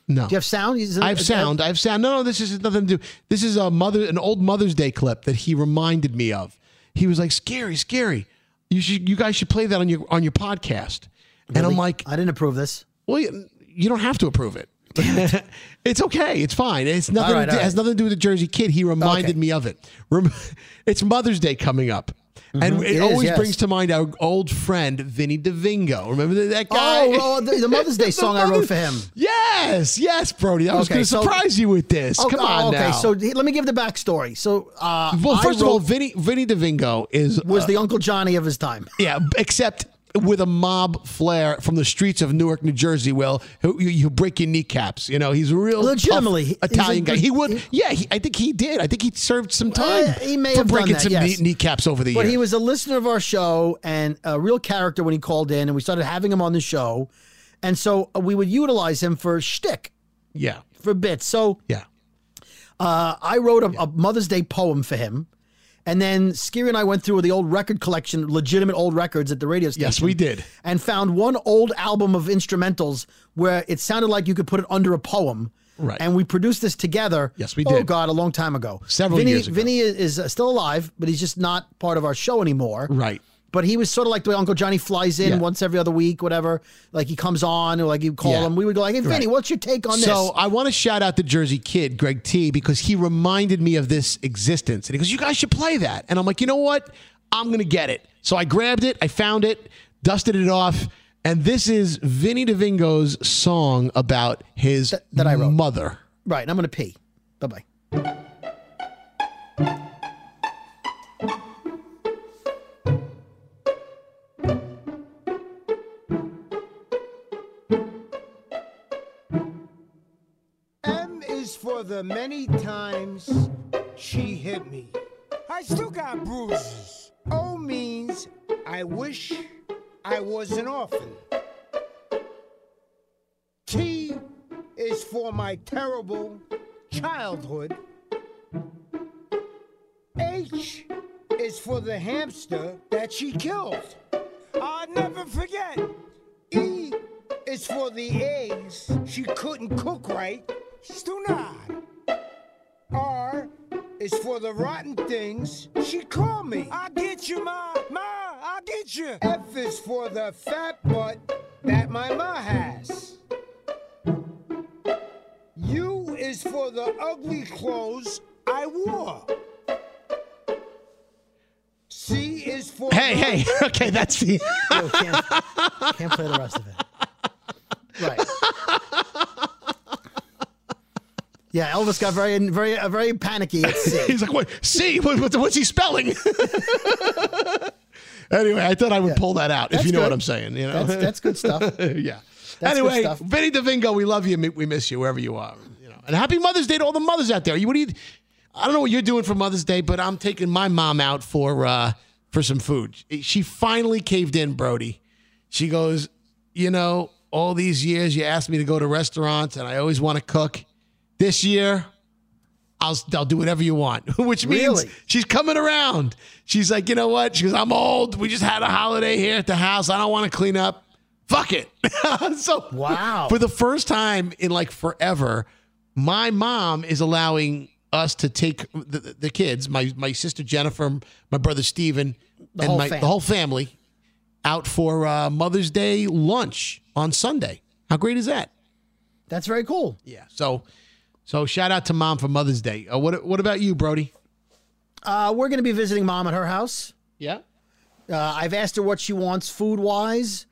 No. Do you have sound? It- I have sound. I have sound. No, no, this is nothing to do. This is a mother, an old Mother's Day clip that he reminded me of. He was like, "Scary, scary. You should, you guys should play that on your on your podcast." And I'm like, I didn't approve this. "Well, you, you don't have to approve it. it's okay. It's fine. It's nothing. Right, do, has right. nothing to do with the Jersey Kid. He reminded Okay. me of it. Rem- it's Mother's Day coming up." And Mhm. it, is, always yes. brings to mind our old friend Vinny DeVingo. Remember that, guy? Oh, oh, the, the Mother's Day The song I wrote for him. Yes, yes, Brody. I was Okay, going to so- surprise you with this. Oh, Come oh, on okay, now. so let me give the backstory. So, uh, well, first of all, Vinny Vinny DeVingo is was uh, the Uncle Johnny of his time. yeah, except with a mob flair from the streets of Newark, New Jersey. Well, he'll, you break your kneecaps. You know, he's a real Legitimately, he's a Italian guy. He would, he- yeah. He, I think he did. I think he served some time Uh, he may for have breaking some yes. knee, kneecaps over the But years. But he was a listener of our show and a real character when he called in, and we started having him on the show. And so uh, we would utilize him for shtick, yeah, for bits. So yeah. uh, I wrote a, a Mother's Day poem for him. And then Skiri and I went through the old record collection, legitimate old records at the radio station. Yes, we did. And found one old album of instrumentals where it sounded like you could put it under a poem. Right. And we produced this together. Yes, we did. Oh, did. God, a long time ago. Several Vinny, years ago. Vinny is, is uh, still alive, but he's just not part of our show anymore. Right. But he was sort of like the way Uncle Johnny flies in Yeah. once every other week, whatever. Like he comes on, or like you call Yeah. him. We would go like, "Hey, Vinny, Right. what's your take on this?" So I want to shout out the Jersey Kid, Greg T, because he reminded me of this existence. And he goes, You guys should play that. And I'm like, you know what? I'm gonna get it. So I grabbed it, I found it, dusted it off, and this is Vinny DeVingo's song about his that I wrote. mother. right, and I'm going to pee. Bye bye. The many times she hit me. I still got bruises. O means I wish I was an orphan. T is for my terrible childhood. H is for the hamster that she killed. I'll never forget. E is for the eggs she couldn't cook right. Still. R is for the rotten things she called me. I get you, Ma. Ma, I get you. F is for the fat butt that my ma has. U is for the ugly clothes I wore. C is for Hey, hey, okay, that's the Yo, can't, can't play the rest of it. Right. Yeah, Elvis got very, very, uh, very panicky at C. He's like, what? See, what, what- what's he spelling? anyway, I thought I would pull that out if you know good. what I'm saying. You know, That's- that's good stuff. yeah. That's good anyway, stuff. Vinny DeVingo, we love you. We miss you wherever you are. You know, and happy Mother's Day to all the mothers out there. You, what do you? I don't know what you're doing for Mother's Day, but I'm taking my mom out for uh, for some food. She finally caved in, Brody. She goes, you know, all these years you asked me to go to restaurants, and I always want to cook. This year, I'll I'll do whatever you want, which means Really? she's coming around. She's like, you know what? She goes, I'm old. We just had a holiday here at the house. I don't want to clean up. Fuck it. so Wow. for the first time in like forever, my mom is allowing us to take the, the- kids, my my sister Jennifer, my brother Steven, The and my, the whole family out for uh, Mother's Day lunch on Sunday. How great is that? That's very cool. Yeah. So, so shout out to mom for Mother's Day. Uh, what what about you, Brody? Uh, we're going to be visiting mom at her house. Yeah. Uh, I've asked her what she wants food wise.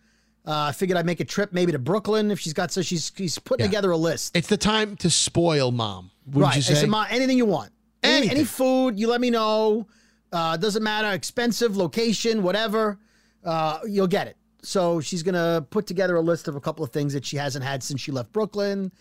Uh, I figured I'd make a trip maybe to Brooklyn if she's got. So she's she's putting Yeah. together a list. It's the time to spoil mom. Would right. you said, "Ma, anything you want. Any, Anything. any food, you let me know. Uh, doesn't matter, expensive, location, whatever. Uh, you'll get it. So she's gonna put together a list of a couple of things that she hasn't had since she left Brooklyn.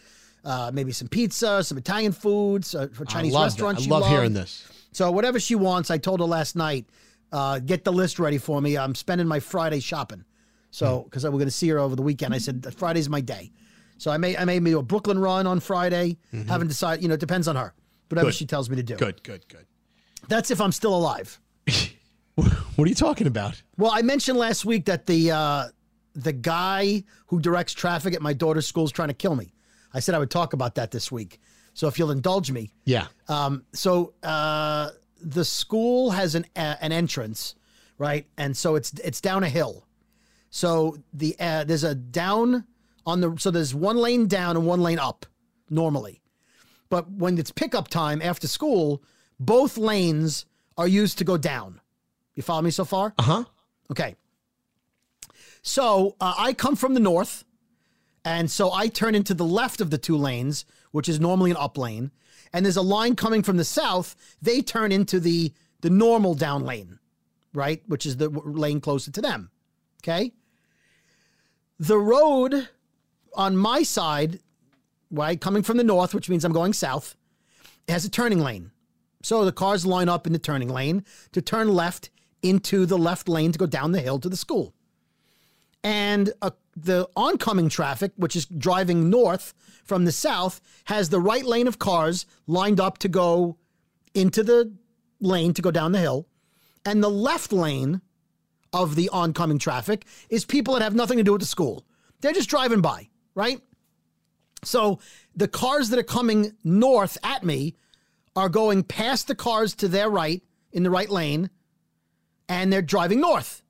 Uh, maybe some pizza, some Italian foods, uh, for Chinese I love restaurant. That. I love hearing this. So whatever she wants, I told her last night, uh, get the list ready for me. I'm spending my Friday shopping. So Hmm. because we're going to see her over the weekend, I said Friday's my day. So I may I may do a Brooklyn run on Friday. Haven't decided. You know, it depends on her. Whatever Mm-hmm. Good. she tells me to do. Good, good, good. That's if I'm still alive. What are you talking about? Well, I mentioned last week that the uh, the guy who directs traffic at my daughter's school is trying to kill me. I said I would talk about that this week. So if you'll indulge me, Yeah. Um, so uh, the school has an uh, an entrance, right? And so it's it's down a hill. So the uh, there's a down on the so there's one lane down and one lane up normally, but when it's pickup time after school, both lanes are used to go down. You follow me so far? Uh huh. Okay. So uh, I come from the north, and so I turn into the left of the two lanes, which is normally an up lane. And there's a line coming from the south. They turn into the the normal down lane, right, which is the lane closer to them. Okay. The road on my side, right, coming from the north, which means I'm going south, has a turning lane. So the cars line up in the turning lane to turn left into the left lane to go down the hill to the school. And uh, the oncoming traffic, which is driving north from the south, has the right lane of cars lined up to go into the lane to go down the hill. And the left lane of the oncoming traffic is people that have nothing to do with the school. They're just driving by, right? So the cars that are coming north at me are going past the cars to their right in the right lane and they're driving north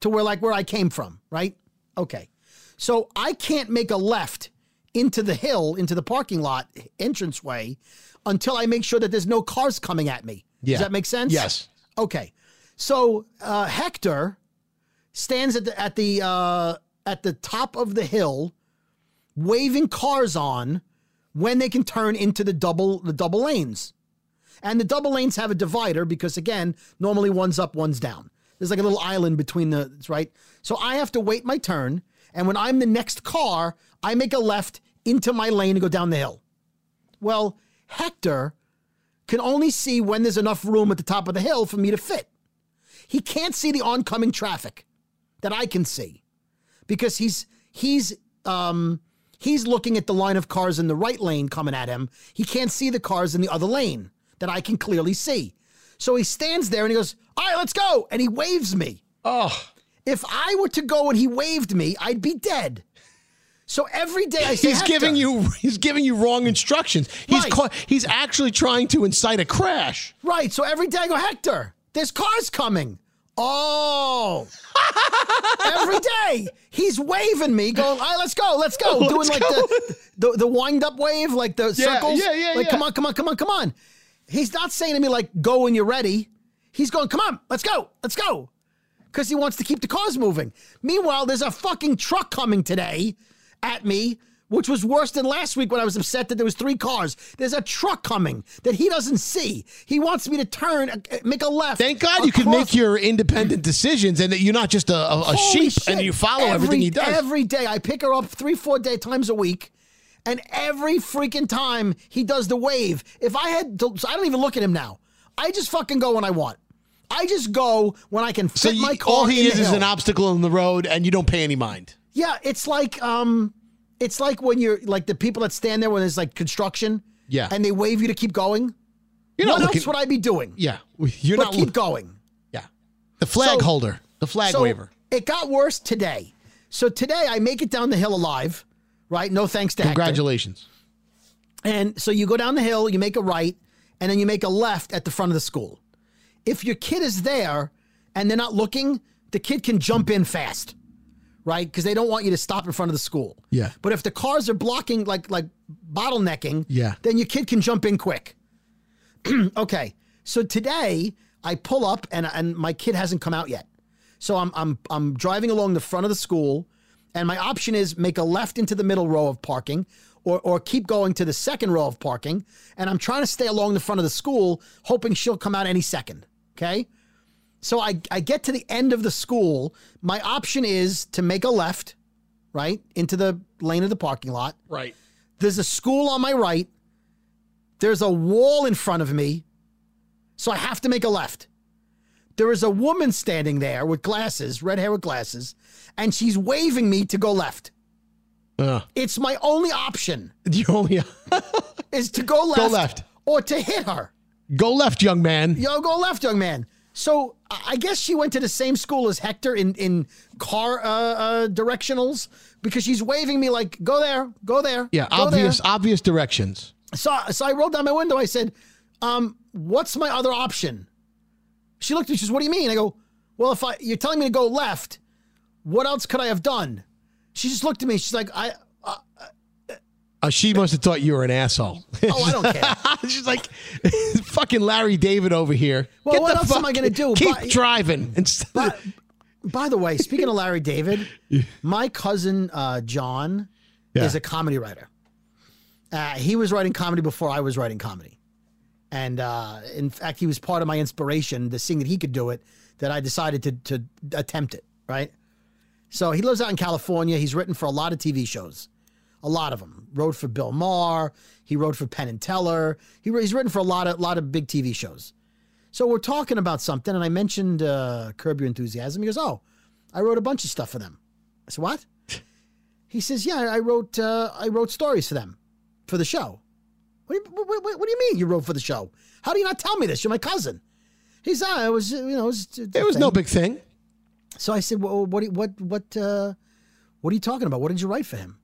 to where like where I came from, right? Okay. So I can't make a left into the hill, into the parking lot entranceway until I make sure that there's no cars coming at me. Yeah. Does that make sense? Yes. Okay. So uh, Hector stands at the at the uh, at the top of the hill, waving cars on when they can turn into the double the double lanes. And the double lanes have a divider because again, normally one's up, one's down. There's like a little island between the right. So I have to wait my turn, and when I'm the next car, I make a left into my lane and go down the hill. Well, Hector can only see when there's enough room at the top of the hill for me to fit. He can't see the oncoming traffic that I can see because he's he's um he's looking at the line of cars in the right lane coming at him. He can't see the cars in the other lane that I can clearly see. So he stands there and he goes, "All right, let's go." And he waves me. Oh. If I were to go and he waved me, I'd be dead. So every day I say, He's "Hector." giving you he's giving you wrong instructions. He's Right. ca- he's actually trying to incite a crash. Right. So every day I go, Hector, there's cars coming. Oh. every day he's waving me, going, all right, let's go, let's go. Let's Doing like go. the, the the wind up wave, like the Yeah, circles. yeah, yeah, Like, yeah. come on, come on, come on, come on. He's not saying to me, like, go when you're ready. He's going, come on, let's go, let's go. Because he wants to keep the cars moving. Meanwhile, there's a fucking truck coming today at me which was worse than last week when I was upset that there was three cars. There's a truck coming that he doesn't see. He wants me to turn, uh, make a left. Thank God you can make your independent decisions and that you're not just a, a, a sheep shit. and you follow Every- everything he does. Every day. I pick her up three, four day times a week. And every freaking time he does the wave, if I had, to, so I don't even look at him now. I just fucking go when I want. I just go when I can fit so you, my car. all he is is hill. an obstacle in the road and you don't pay any mind. Yeah, it's like um, it's like when you're like the people that stand there when there's like construction. Yeah. and they wave you to keep going. You're what not else looking- would I be doing? Yeah. You're but not keep going. Yeah. The flag So- holder, the flag so waver. It got worse today. So today I make it down the hill alive, right? No thanks to Hector. Congratulations. And so you go down the hill, you make a right, and then you make a left at the front of the school. If your kid is there and they're not looking, the kid can jump in fast, right? Because they don't want you to stop in front of the school. Yeah. But if the cars are blocking, like like bottlenecking, Yeah. then your kid can jump in quick. okay. So today I pull up and and my kid hasn't come out yet. So I'm I'm I'm driving along the front of the school, and my option is make a left into the middle row of parking, or or keep going to the second row of parking. And I'm trying to stay along the front of the school, hoping she'll come out any second. Okay. So I, I get to the end of the school. My option is to make a left, right, into the lane of the parking lot. Right. There's a school on my right. There's a wall in front of me. So I have to make a left. There is a woman standing there with glasses, red hair with glasses, and she's waving me to go left. Uh, It's my only option the only is to go left, Go left. or to hit her. Go left, young man. Yo, go left, young man. So I guess she went to the same school as Hector in in car uh, uh, directionals because she's waving me like, "Go there, go there." Yeah, go there." obvious obvious directions. So so I rolled down my window. I said, um, "What's my other option?" She looked at me. She says, "What do you mean?" I go, "Well, if I you're telling me to go left, what else could I have done?" She just looked at me. She's like, "I." Uh, she must have thought you were an asshole. Oh, I don't care. She's like, fucking Larry David over here. Well, Get what the else am I gonna do? Keep But- driving. Instead By, by the way, speaking of Larry David, my cousin uh, John Yeah. is a comedy writer. Uh, he was writing comedy before I was writing comedy. And uh, in fact, he was part of my inspiration, the seeing that he could do it, that I decided to, to attempt it, right? So he lives out in California. He's written for a lot of TV shows, a lot of them. Wrote for Bill Maher. He wrote for Penn and Teller. He, he's written for a lot of, lot of big TV shows. So we're talking about something, and I mentioned uh, Curb Your Enthusiasm. He goes, "Oh, I wrote a bunch of stuff for them." I said, "What?" He says, "Yeah, I wrote uh, I wrote stories for them for the show." What do, you, what, what, what do you mean you wrote for the show? How do you not tell me this? You're my cousin. He's said, "Ah, "It was you know it was, it was no big thing. So I said, "Well, what what what uh, what are you talking about? What did you write for him?"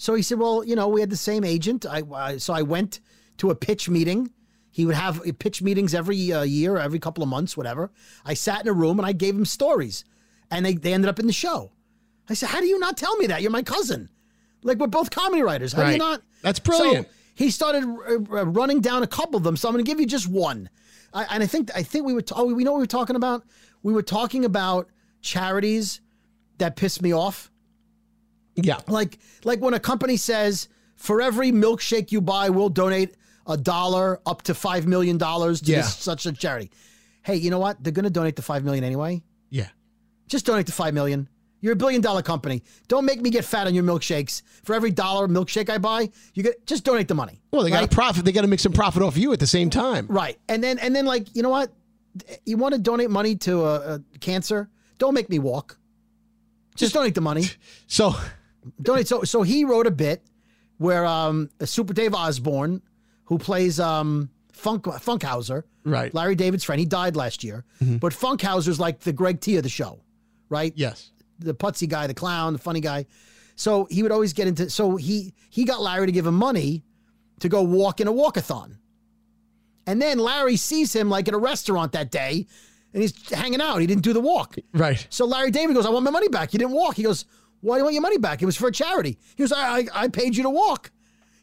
So he said, "Well, you know, we had the same agent. I, I so I went to a pitch meeting. He would have pitch meetings every uh, year, every couple of months, whatever. I sat in a room and I gave him stories, and they they ended up in the show. I said, "How do you not tell me that? You're my cousin. Like we're both comedy writers. How do you not?" That's brilliant. So he started uh, uh, running down a couple of them. So I'm going to give you just one. I, and I think I think we were. T- oh, we know what we were talking about. We were talking about charities that pissed me off. Yeah. Like like when a company says for every milkshake you buy, we'll donate a dollar up to five million dollars to Yeah. this, such a charity. Hey, you know what? They're going to donate the five million anyway. Yeah. Just donate the five million. You're a billion dollar company. Don't make me get fat on your milkshakes. For every dollar milkshake I buy, you get just donate the money. Well, they got right? to profit. They got to make some profit off you at the same time. Right. And then and then like, you know what? You want to donate money to a, a cancer? Don't make me walk. Just donate the money. So donate so so he wrote a bit where um Super Dave Osborne, who plays um Funk Funkhouser, Right. Larry David's friend, he died last year. But Funkhouser's like the Greg T of the show, right? Yes. the putsy guy, the clown, the funny guy. So he would always get into. So he he got Larry to give him money to go walk in a walkathon, and then Larry sees him like at a restaurant that day, and he's hanging out. He didn't do the walk. Right. So Larry David goes, "I want my money back. You didn't walk." He goes, "Why do you want your money back? It was for a charity." He goes, "I I, I paid you to walk."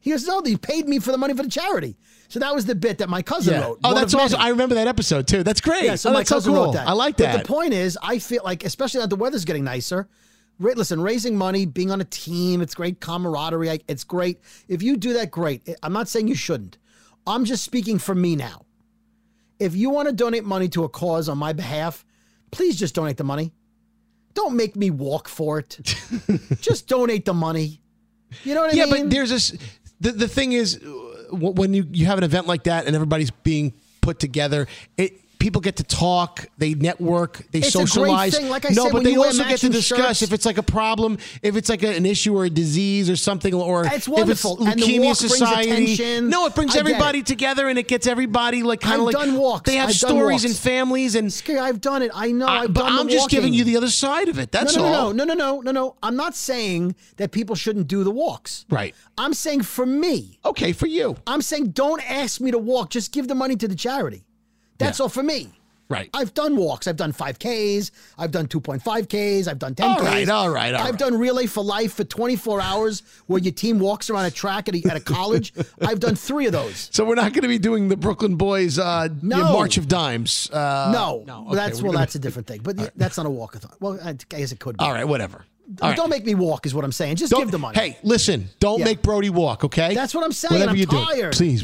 He goes, "No, you paid me for the money for the charity." So that was the bit that my cousin Yeah. wrote. Oh, that's awesome. many. I remember that episode too. That's great. Yeah, so oh, my that's so cool. wrote that. I like But that. the point is, I feel like, especially that the weather's getting nicer, listen, raising money, being on a team, it's great camaraderie. I- It's great. If you do that, great. I'm not saying you shouldn't. I'm just speaking for me now. If you want to donate money to a cause on my behalf, please just donate the money. Don't make me walk for it. just donate the money. You know what I yeah, mean? Yeah, but there's this. The, the thing is, when you, you have an event like that and everybody's being put together, it people get to talk, they network, they It's socialize. Like I no, said, but they also get to discuss shirts- if it's like a problem, if it's like a- an issue or a disease or something, or It's wonderful. if it's leukemia society. No, it brings I everybody it. together and it gets everybody like kind of like done walks. They have I've stories and families and. Scary, I've done it. I know. I- I've but I'm just giving you the other side of it. That's no, no, all. No, no, no, no, no, no. I'm not saying that people shouldn't do the walks. Right. I'm saying for me. Okay, for you. I'm saying don't ask me to walk. Just give the money to the charity. That's all for me. Right. I've done walks. I've done 5Ks. I've done 2.5Ks. I've done 10Ks. All right, all right, all I've right. done Relay for Life for 24 hours where your team walks around a track at a, at a college. I've done three of those. So we're not going to be doing the Brooklyn Boys uh, No. March of Dimes. Uh, no, no. Well, that's well, we're gonna- that's a different thing. But that's not a walkathon. Well, I guess it could be. All right, whatever. All right. Don't make me walk, is what I'm saying. Just Don't- give the money. Hey, listen, don't Yeah. make Brody walk, okay? That's what I'm saying. Whatever I'm you tired. do, please.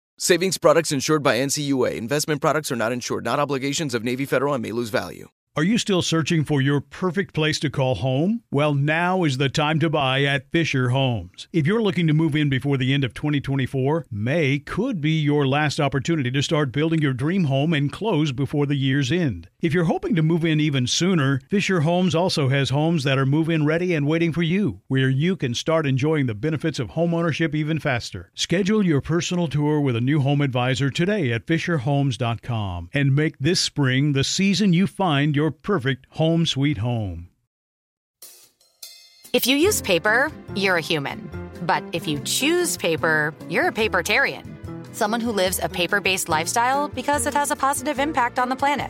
Savings products insured by NCUA. Investment products are not insured, not obligations of Navy Federal and may lose value. Are you still searching for your perfect place to call home? Well, now is the time to buy at Fisher Homes. If you're looking to move in before the end of 2024, May could be your last opportunity to start building your dream home and close before the year's end. If you're hoping to move in even sooner, Fisher Homes also has homes that are move in ready and waiting for you, where you can start enjoying the benefits of homeownership even faster. Schedule your personal tour with a new home advisor today at FisherHomes.com and make this spring the season you find your perfect home sweet home. If you use paper, you're a human. But if you choose paper, you're a papertarian. Someone who lives a paper based lifestyle because it has a positive impact on the planet.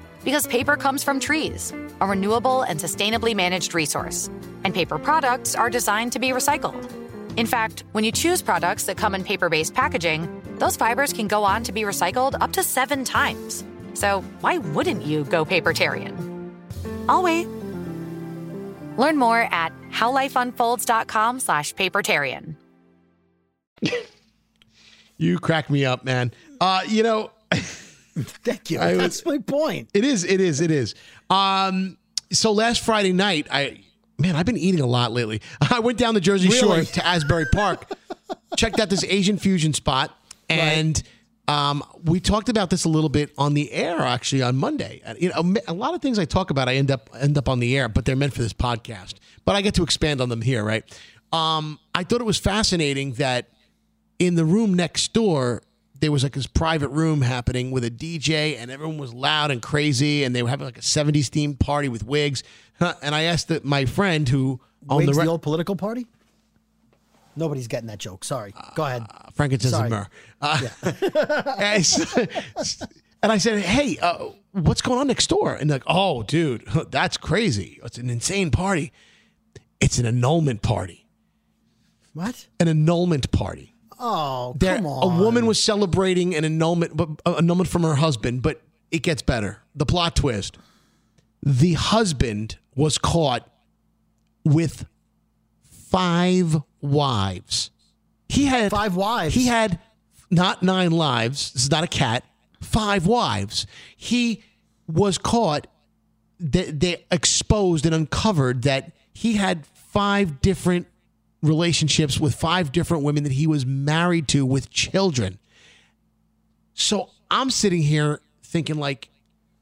Because paper comes from trees, a renewable and sustainably managed resource. And paper products are designed to be recycled. In fact, when you choose products that come in paper based packaging, those fibers can go on to be recycled up to seven times. So why wouldn't you go papertarian? I'll wait. Learn more at howlifeunfolds.com slash papertarian. You crack me up, man. Uh, you know, Thank you. I- That's my point. it is, it is, it is. Um, so last Friday night, I man, I've been eating a lot lately. I went down the Jersey Shore to Asbury Park, checked out this Asian fusion spot, and um, we talked about this a little bit on the air actually on Monday. You know, a lot of things I talk about, I end up end up on the air, but they're meant for this podcast. But I get to expand on them here, right? Um, I thought it was fascinating that in the room next door, there was like this private room happening with a DJ, and everyone was loud and crazy, and they were having like a '70s themed party with wigs. And I asked the, my friend who Wigs the, the, old political party? Nobody's getting that joke. Sorry. Go ahead. frankincense Sorry. and myrrh. Uh, and, I s- and I said, "Hey, uh, what's going on next door?" And they're like, "Oh, dude, that's crazy. It's an insane party. It's an annulment party. What? An annulment party." Oh, There, come a woman was celebrating an annulment, but uh, annulment from her husband. But it gets better. The plot twist: the husband was caught with five wives. He had five wives. He had not nine lives. This is not a cat. Five wives. He was caught. They, they exposed and uncovered that he had five different relationships with five different women that he was married to with children. So I'm sitting here thinking, like,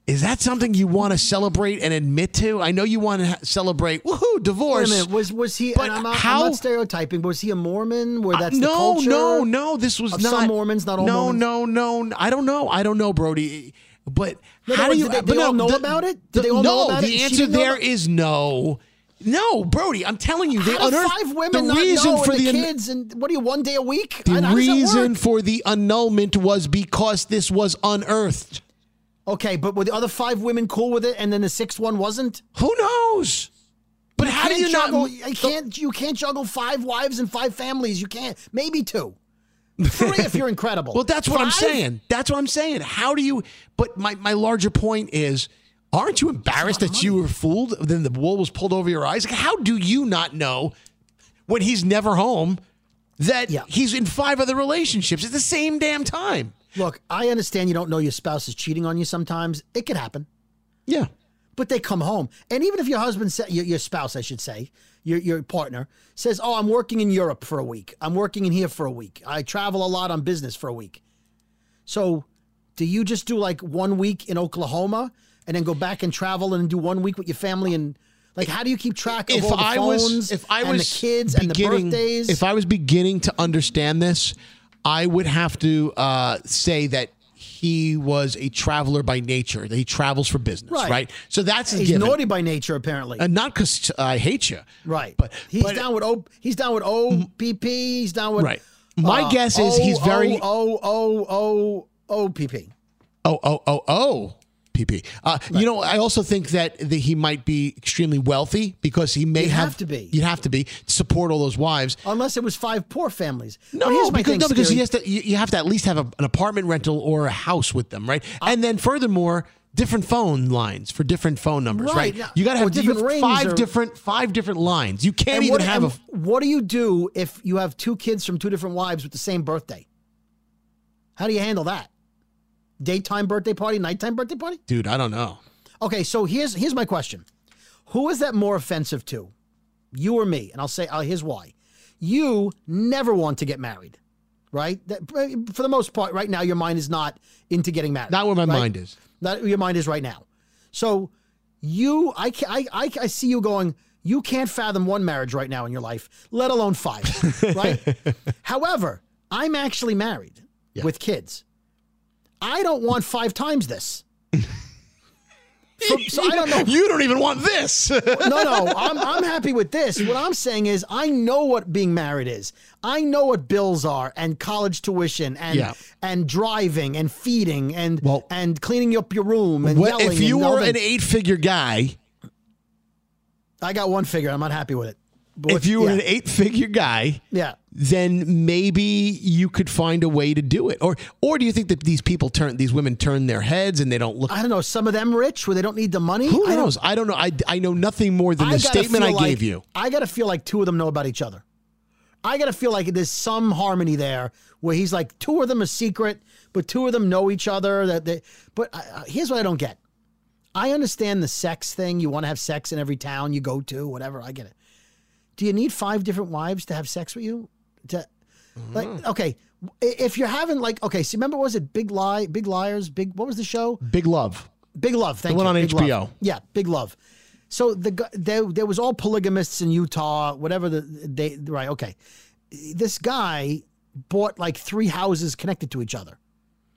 is that something you want to celebrate and admit to? I know you want to celebrate, woohoo, Wait divorce. a minute. Was was he? But and I'm, not, how- I'm not stereotyping. But was he a Mormon? Where Uh, that's the no, culture? no, no. This was not some Mormons, not all no, Mormons. no, no. I don't know. I don't know, Brody. But No, how no, do you? did they- but they all know the- about it? the- Did they all no, know about the it? She answer didn't there about- is no. No, Brody. I'm telling you, they How unearthed five women the not reason know for the, the kids and what are you one day a week? the How- how does that reason for the annulment was because this was unearthed. Okay, but were the other five women cool with it, and then the sixth one wasn't? Who knows? But how do you not- I can't. You can't juggle five wives and five families. You can't. Maybe two, three if you're incredible. Well, that's what I'm saying. That's what I'm saying. How do you? But my, my larger point is, aren't you embarrassed that you were fooled? Then the wool was pulled over your eyes. Like, how do you not know when he's never home that he's in five other relationships at the same damn time? Look, I understand you don't know your spouse is cheating on you. Sometimes it could happen. Yeah. But they come home, and even if your husband, sa- your, your spouse, I should say, your your partner says, "Oh, I'm working in Europe for a week. I'm working in here for a week. I travel a lot on business for a week." So, do you just do like one week in Oklahoma and then go back and travel and do one week with your family and like how do you keep track of If all the I phones was, if I and was the kids and the birthdays? if I was beginning to understand this, I would have to uh, say that he was a traveler by nature. That he travels for business, right? Right. So that's he's given. naughty by nature, apparently. and not because I hate you, Right. But he's but- down with O. He's down with OPP. He's down with Right. My guess is he's very- O O O O OPP. Oh, oh, oh, oh. PP. Uh, You know, I also think that, that he might be extremely wealthy because he may You'd have, have to be. You'd have to be to support all those wives. Unless it was five poor families. No, here's my because, thing, no, because he has to. You, you have to at least have a, an apartment rental or a house with them, right? and then furthermore, different phone lines for different phone numbers, right? Right. You got to have, different five or- different five different lines. You can't And even what, have a. what do you do if you have two kids from two different wives with the same birthday? How do you handle that? Daytime birthday party, nighttime birthday party? Dude, I don't know. Okay, so here's here's my question: Who is that more offensive to, you or me? And I'll say, uh, here's why: You never want to get married, right? That, for the most part, right now, your mind is not into getting married. Not where my right? mind is. Not where your mind is right now. So you, I, I, I, I see you going. You can't fathom one marriage right now in your life, let alone five, right? However, I'm actually married with kids. I don't want five times this. So, so I don't know. You don't even want this. no, no, I'm, I'm happy with this. What I'm saying is, I know what being married is. I know what bills are, and college tuition, and Yeah. and driving, and feeding, and and cleaning up your room, and Well, yelling. if you were an eight-figure guy, I got one figure. I'm not happy with it. But if you were yeah. an eight-figure guy, Yeah. Then maybe you could find a way to do it. Or or do you think that these people turn these women turn their heads and they don't look I don't know. Some of them rich where they don't need the money. Who I knows? I don't know. I, I know nothing more than the statement I like- gave you. I got to feel like two of them know about each other. I got to feel like there's some harmony there where he's like two of them are secret, but two of them know each other. That they, but uh, here's what I don't get. I understand the sex thing. You want to have sex in every town you go to, whatever. I get it. Do you need five different wives to have sex with you? To like, okay, if you're having like, okay, see, remember, was it Big Lie, Big Liars, Big? What was the show? Big love. Big Love. Thank one you. on Big HBO. Love. Yeah, Big Love. So the there there was all polygamists in Utah, whatever the they right. Okay, this guy bought like three houses connected to each other.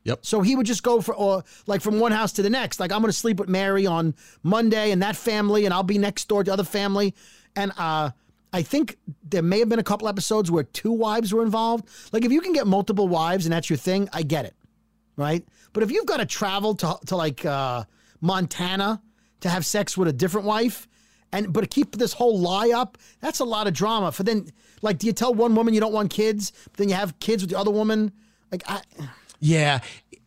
Yep. So he would just go for or like from one house to the next. Like I'm going to sleep with Mary on Monday and that family, and I'll be next door to other family. And uh, I think there may have been a couple episodes where two wives were involved. Like if you can get multiple wives and that's your thing, I get it, right? But if you've got to travel to to like uh, Montana to have sex with a different wife, and but to keep this whole lie up, that's a lot of drama. For then, like, do you tell one woman you don't want kids, but then you have kids with the other woman? Like, I. Yeah,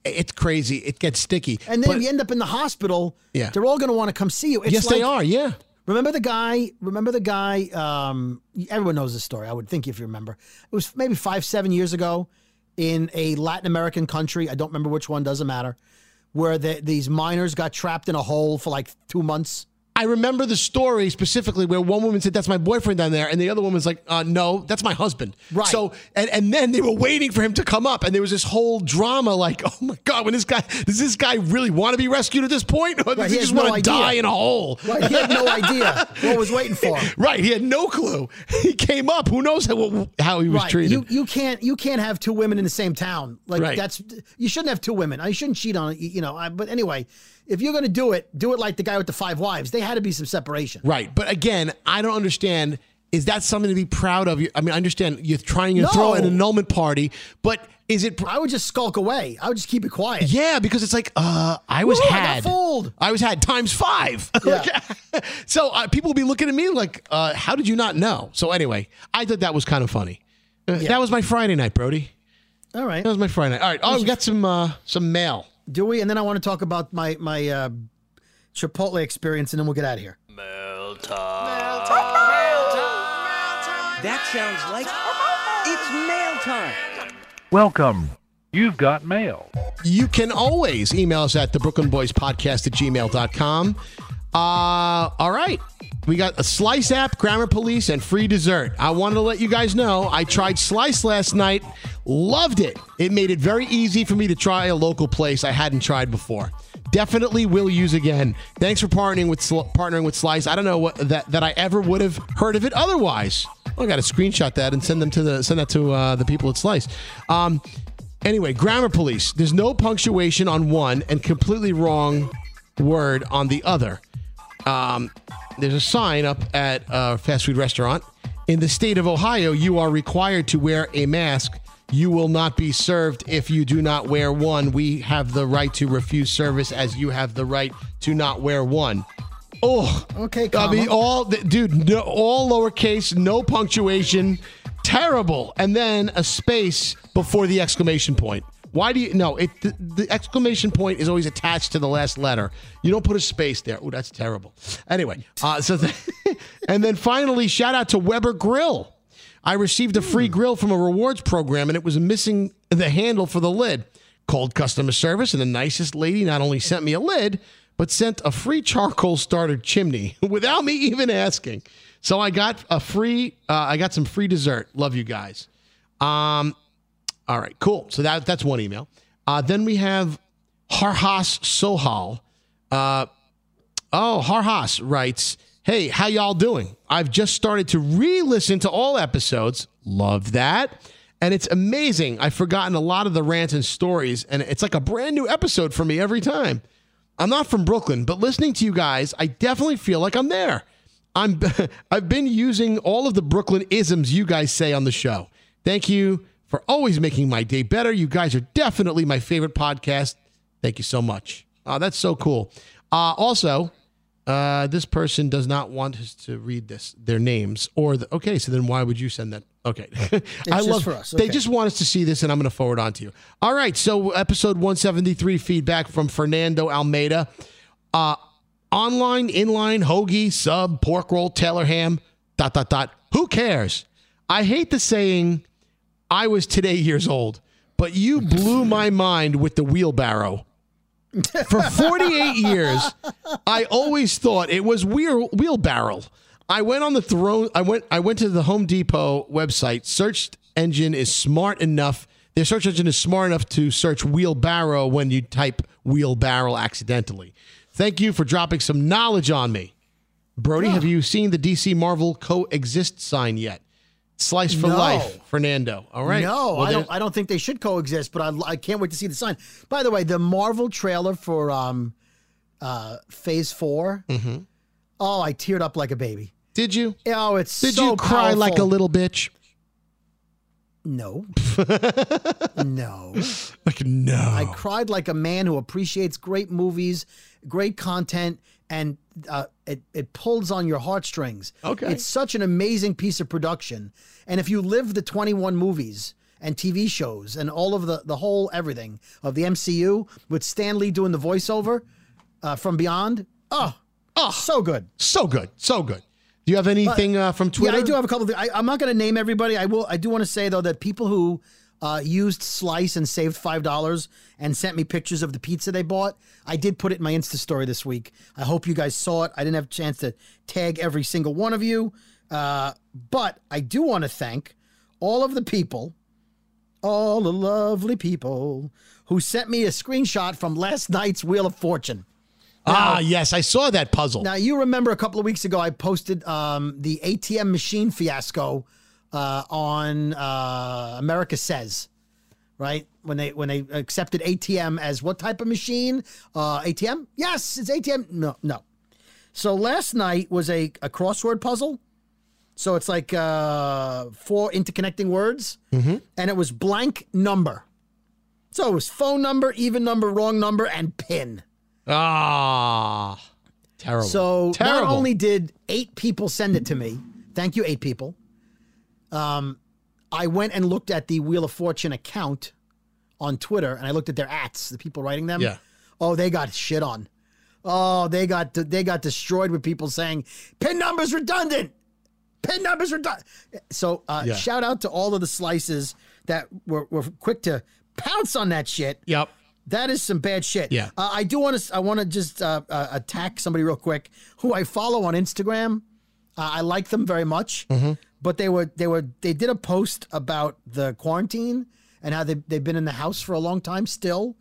it's crazy. It gets sticky. And then But- if you end up in the hospital, Yeah. they're all going to want to come see you. It's yes, they are. Yeah. Remember the guy? Remember the guy? Um, everyone knows this story. I would think if you remember, it was maybe five, seven years ago in a Latin American country. I don't remember which one. Doesn't matter. Where the, these miners got trapped in a hole for like two months. I remember the story specifically where one woman said, "That's my boyfriend down there," and the other woman's like, uh, "No, that's my husband." Right. So, and and then they were waiting for him to come up, and there was this whole drama. Like, oh my god, when this guy does this guy really want to be rescued at this point, or does Right, he, he just want to die in a hole? Right, he had no idea what was waiting for him. Right, he had no clue. He came up. Who knows how how he was right. treated? You you can't you can't have two women in the same town. Like Right. that's you shouldn't have two women. I shouldn't cheat on you know. I, but anyway, if you're going to do it, do it like the guy with the five wives. They had to be some separation. Right. But again, I don't understand. Is that something to be proud of? I mean, I understand you're trying to No. throw an annulment party, but is it? I would just skulk away. I would just keep it quiet. Yeah, because it's like, uh, I was Woo, I had. fooled. I was had times five. Yeah. so uh, people will be looking at me like, uh, how did you not know? So anyway, I thought that was kind of funny. Uh, That was my Friday night, Brody. All right. That was my Friday night. All right. Oh, we got some uh, some mail. Do we? And then I want to talk about my my uh, Chipotle experience, and then we'll get out of here. Mail time. Mail time. Mail time. That sounds like it's mail time. Welcome. You've got mail. You can always email us at the Brooklyn Boys Podcast at gmail.com. Uh, all right. We got a Slice app, Grammar Police, and free dessert. I wanted to let you guys know I tried Slice last night. Loved it. It made it very easy for me to try a local place I hadn't tried before. Definitely will use again. Thanks for partnering with partnering with Slice. I don't know what that, that I ever would have heard of it otherwise. I got to screenshot that and send them to the send that to uh, the people at Slice. Um, Anyway, grammar police. There's no punctuation on one and completely wrong word on the other. Um, there's a sign up at a fast food restaurant. In the state of Ohio, you are required to wear a mask. You will not be served if you do not wear one. We have the right to refuse service as you have the right to not wear one. Oh, okay. I mean, all dude, no, all lowercase, no punctuation, terrible, and then a space before the exclamation point. Why do you no? It the, the exclamation point is always attached to the last letter. You don't put a space there. Oh, that's terrible. Anyway, uh, so the, and then finally, shout out to Weber Grill. I received a free grill from a rewards program, and it was missing the handle for the lid. Called customer service, and the nicest lady not only sent me a lid, but sent a free charcoal starter chimney without me even asking. So I got a free, uh, I got some free dessert. Love you guys. Um, all right, cool. So that that's one email. Uh, then we have Harhas Sohal. Uh, oh, Harhas writes, "Hey, how y'all doing? I've just started to re-listen to all episodes. Love that." And it's amazing. I've forgotten a lot of the rants and stories, and it's like a brand new episode for me every time. I'm not from Brooklyn, but listening to you guys, I definitely feel like I'm there. I'm I've been using all of the Brooklyn isms you guys say on the show. Thank you for always making my day better. You guys are definitely my favorite podcast. Thank you so much. Oh, that's so cool. Uh, also, uh, this person does not want us to read this their names or the, okay. So then why would you send that? Okay, I love for us. They just want us to see this, and I'm going to forward on to you. All right. So episode 173 feedback from Fernando Almeida. Uh, online, inline, hoagie, sub, pork roll, Taylor ham, dot, dot, dot. Who cares? I hate the saying, I was today years old, but you blew my mind with the wheelbarrow. For 48 years, I always thought it was wheel, wheelbarrow. I went on the throne. I went. I went to the Home Depot website. Search engine is smart enough. Their search engine is smart enough to search wheelbarrow when you type wheelbarrow accidentally. Thank you for dropping some knowledge on me. Brody, have you seen the DC Marvel coexist sign yet? Slice for No. life, Fernando. All right. No, Well, I don't. I don't think they should coexist. But I, I can't wait to see the sign. By the way, the Marvel trailer for um, uh, Phase 4 Mm-hmm. Oh, I teared up like a baby. Did you? Oh, it's Did so you cry like a little bitch? No. no. Like no. I cried like a man who appreciates great movies, great content, and uh, it it pulls on your heartstrings. Okay. it's such an amazing piece of production, and if you live the twenty one movies and TV shows and all of the the whole everything of the MCU with Stan Lee doing the voiceover uh, from Beyond, oh, oh, so good. So good. So good. Do you have anything uh, from Twitter? Yeah, I do have a couple. Of, I, I'm not going to name everybody. I will. I do want to say though that people who uh, used Slice and saved five dollars and sent me pictures of the pizza they bought. I did put it in my Insta story this week. I hope you guys saw it. I didn't have a chance to tag every single one of you, uh, but I do want to thank all of the people, all the lovely people who sent me a screenshot from last night's Wheel of Fortune. ah, yes, I saw that puzzle. Now you remember a couple of weeks ago I posted um, the ATM machine fiasco uh, on uh, America Says, right? When they when they accepted ATM as what type of machine? Uh, ATM? Yes, it's ATM. No, no. So last night was a, a crossword puzzle. So it's like uh, four interconnecting words, Mm-hmm. and it was blank number. So it was phone number, even number, wrong number, and pin. Ah, terrible. So terrible. not only did eight people send it to me, thank you, eight people. Um, I went and looked at the Wheel of Fortune account on Twitter, and I looked at their ats, the people writing them. Yeah. Oh, they got shit on. Oh, they got they got destroyed with people saying pin numbers redundant. Pin numbers redundant. So uh, Yeah. shout out to all of the slices that were, were quick to pounce on that shit. Yep. That is some bad shit. Yeah. Uh, I do want to. I want to just uh, uh, attack somebody real quick who I follow on Instagram. Uh, I like them very much, but they were they were they did a post about the quarantine and how they they've been in the house for a long time. Still,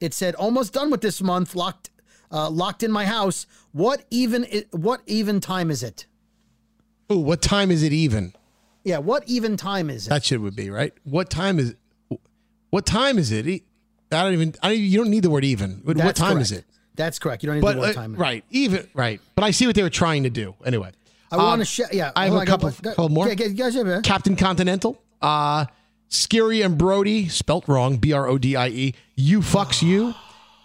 it said almost done with this month. Locked uh, locked in my house. What even what even time is it? Ooh, what time is it even? Yeah, what even time is it? That shit would be right. What time is? What time is it? I don't even. I don't, you don't need the word even. What, what That's time is it? That's correct. You don't need But the word uh, time. right, even right. But I see what they were trying to do. Anyway, I want Um, to share. Yeah, I have a on, couple, go- couple more. Captain Continental, uh, Scary and Brody, spelt wrong, B R O D I E. You fucks you.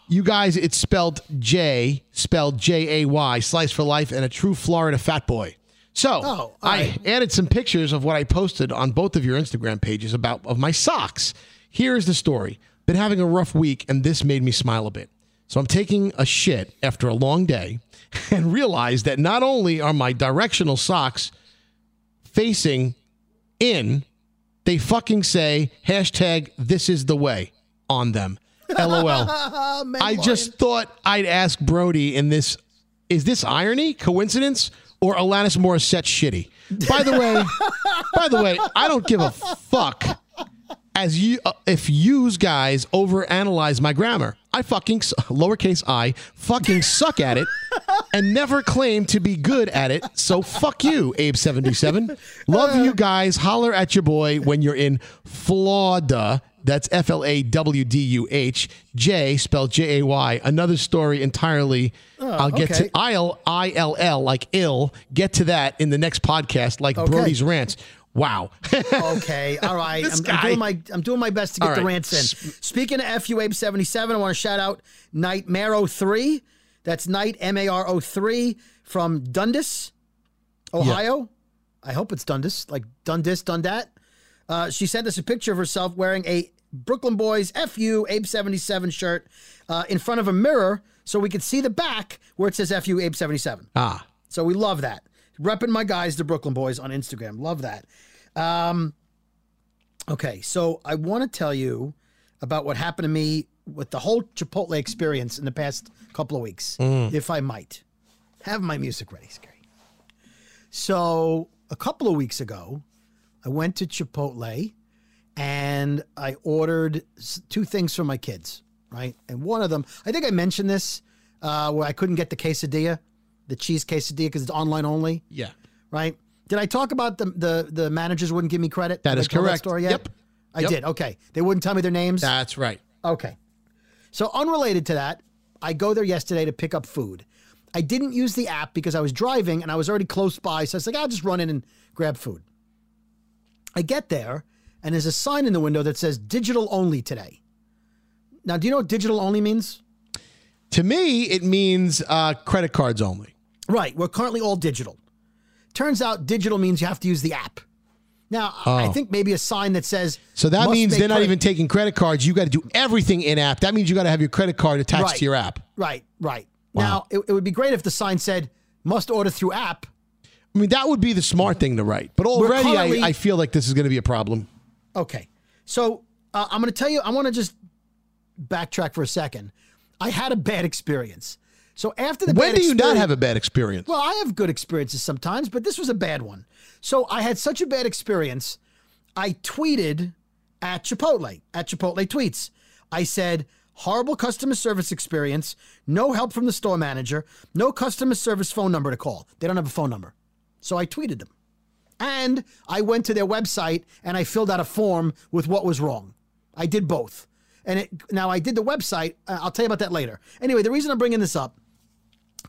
You guys, it's spelled J, spelled J A Y, slice for life, and a true Florida fat boy. So Oh, I right. added some pictures of what I posted on both of your Instagram pages about of my socks. Here's the story. Been having a rough week, and this made me smile a bit. So I'm taking a shit after a long day and realize that not only are my directional socks facing in, they fucking say hashtag this is the way on them. LOL. I just thought I'd ask Brody in this is this irony, coincidence, or Alanis Morissette shitty? By the way, by the way, I don't give a fuck as you uh, if yous guys overanalyze my grammar. I fucking lowercase i fucking suck at it and never claim to be good at it. So fuck you, Abe seventy seven. Love you guys. Holler at your boy when you're in Florida. That's F L A W D U H J spelled J A Y. Another story entirely. Oh, I'll get okay. to I L I L L like ill. Get to that in the next podcast, like Okay. Brody's rants. Wow. okay, all right. I'm, I'm doing my I'm doing my best to get All the rants in. Speaking of FU Abe 77, I want to shout out Nightmare 03. That's Night M A R O 3 from Dundas, Ohio. I hope it's Dundas, like Dundas, Dundat. Uh, she sent us a picture of herself wearing a Brooklyn Boys FU Abe 77 shirt uh, in front of a mirror so we could see the back where it says FU Abe 77. ah. So we love that. Repping my guys, the Brooklyn Boys, on Instagram. Love that. Um, okay, so I want to tell you about what happened to me with the whole Chipotle experience in the past couple of weeks, if I might. Have my music ready, Scary. So a couple of weeks ago, I went to Chipotle and I ordered two things for my kids, right? And one of them, I think I mentioned this, uh, where I couldn't get the quesadilla, the cheese quesadilla, because it's online only, Yeah. right? Did I talk about the the, the managers wouldn't give me credit? That is correct. story yet? Yep. I Yep. did. Okay, they wouldn't tell me their names. That's right. Okay. So, unrelated to that, I go there yesterday to pick up food. I didn't use the app because I was driving and I was already close by. So I was like, I'll just run in and grab food. I get there and there's a sign in the window that says digital only today. Now, do you know what digital only means? To me, it means uh, credit cards only. Right. We're currently all digital. Turns out digital means you have to use the app. Now, I Oh. think maybe a sign that says. So that means they're not even taking credit cards. You got to do everything in app. That means you got to have your credit card attached Right. to your app. Right, right. Now, it, it would be great if the sign said must order through app. I mean, that would be the smart thing to write. But already, I, I feel like this is going to be a problem. Okay. So uh, I'm going to tell you. I want to just backtrack for a second. I had a bad experience. So after the when do you not have a bad experience? Well, I have good experiences sometimes, but this was a bad one. So I had such a bad experience. I tweeted at Chipotle at Chipotle tweets. I said horrible customer service experience. No help from the store manager. No customer service phone number to call. They don't have a phone number. So I tweeted them. And I went to their website and I filled out a form with what was wrong. I did both. And it, now I did the website. uh, I'll tell you about that later. Anyway, the reason I'm bringing this up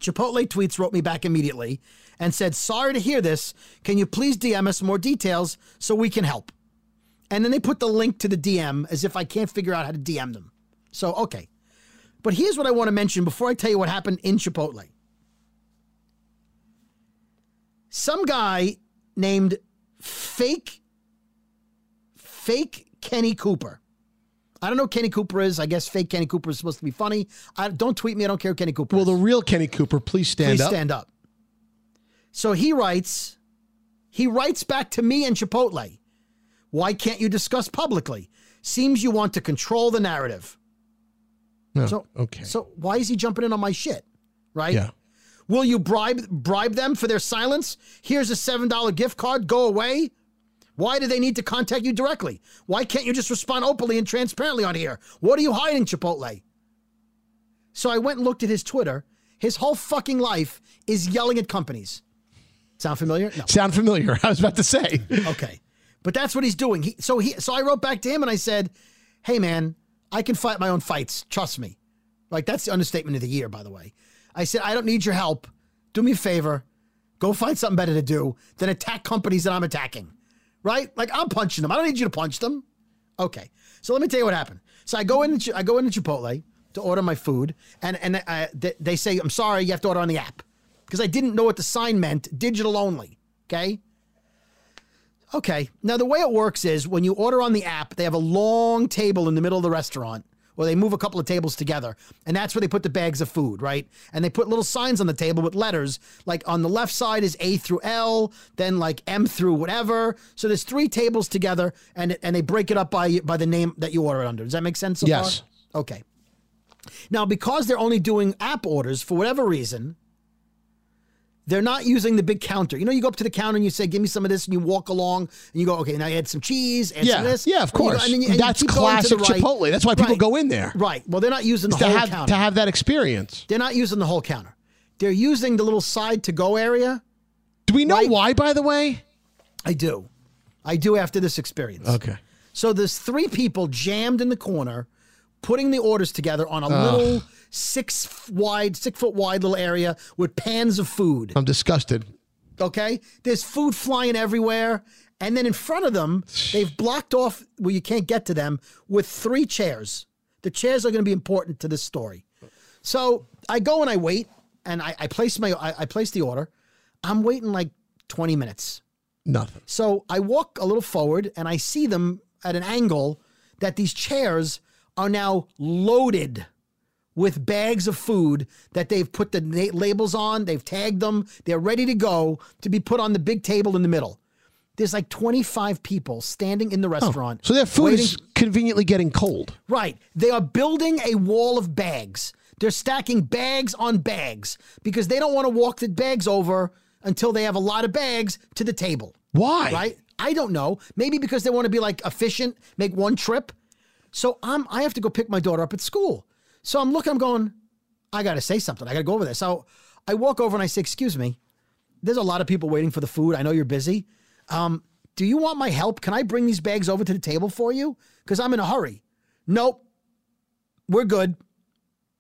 Chipotle tweets wrote me back immediately and said, Sorry to hear this. Can you please DM us more details so we can help? And then they put the link to the DM as if I can't figure out how to DM them. So, okay. But here's what I want to mention before I tell you what happened in Chipotle. Some guy named Fake Fake Kenny Cooper. I don't know who Kenny Cooper is. I guess fake Kenny Cooper is supposed to be funny. I, don't tweet me. I don't care who Kenny Cooper well, is. the real Kenny Cooper, please stand Please up. stand up. So he writes, he writes back to me and Chipotle. Why can't you discuss publicly? Seems you want to control the narrative. No, So okay. So why is he jumping in on my shit? Right? Yeah. Will you bribe bribe them for their silence? Here's a seven dollar gift card. Go away. Why do they need to contact you directly? Why can't you just respond openly and transparently on here? What are you hiding, Chipotle? So I went and looked at his Twitter. His whole fucking life is yelling at companies. Sound familiar? No. Sound familiar? I was about to say. Okay. But that's what he's doing. He, so he so I wrote back to him and I said, "Hey man, I can fight my own fights. Trust me." Like that's the understatement of the year, by the way. I said, "I don't need your help. Do me a favor. Go find something better to do than attack companies that I'm attacking." Right? Like I'm punching them. I don't need you to punch them. Okay. So let me tell you what happened. So I go in I go into Chipotle to order my food and and uh, they, they say, "I'm sorry, you have to order on the app." Because I didn't know what the sign meant, digital only. Okay? Okay. Now, the way it works is when you order on the app, they have a long table in the middle of the restaurant where they move a couple of tables together. And that's where they put the bags of food, right? And they put little signs on the table with letters. Like on the left side is A through L, then like M through whatever. So there's three tables together and, and they break it up by, by the name that you order it under. Does that make sense so Yes. far? Okay. Now, because they're only doing app orders for whatever reason, they're not using the big counter. You know, you go up to the counter and you say, "Give me some of this," and you walk along and you go, "Okay, now add some cheese, add Yeah, some of this." yeah, of And you go- course. and you- and you That's to the classic right. Chipotle. That's why people Right. go in there. Right. Well, they're not using the to whole have counter. to have that experience. they're not using the whole counter. They're using the little side to go area. Do we know why? By the way, I do. I do after this experience. Okay. So there's three people jammed in the corner, putting the orders together on a Ugh. little six wide, six foot wide little area with pans of food. I'm disgusted. Okay. There's food flying everywhere. And then in front of them, they've blocked off where you can't get to them with three chairs. The chairs are going to be important to this story. So I go and I wait and I, I place my I, I place the order. I'm waiting like 20 minutes. Nothing. So I walk a little forward and I see them at an angle that these chairs are now loaded with bags of food that they've put the na- labels on, they've tagged them, they're ready to go to be put on the big table in the middle. There's like 25 people standing in the oh, restaurant. Oh, So their food waiting- is conveniently getting cold. Right. They are building a wall of bags. They're stacking bags on bags because they don't want to walk the bags over until they have a lot of bags to the table. Why? Right? I don't know. Maybe because they want to be like efficient, make one trip. So I'm I have to go pick my daughter up at school. So I'm looking, I'm going, I gotta say something. I gotta go over there. So I walk over and I say, excuse me, there's a lot of people waiting for the food. I know you're busy. Um, do you want my help? Can I bring these bags over to the table for you? Because I'm in a hurry. Nope. We're good.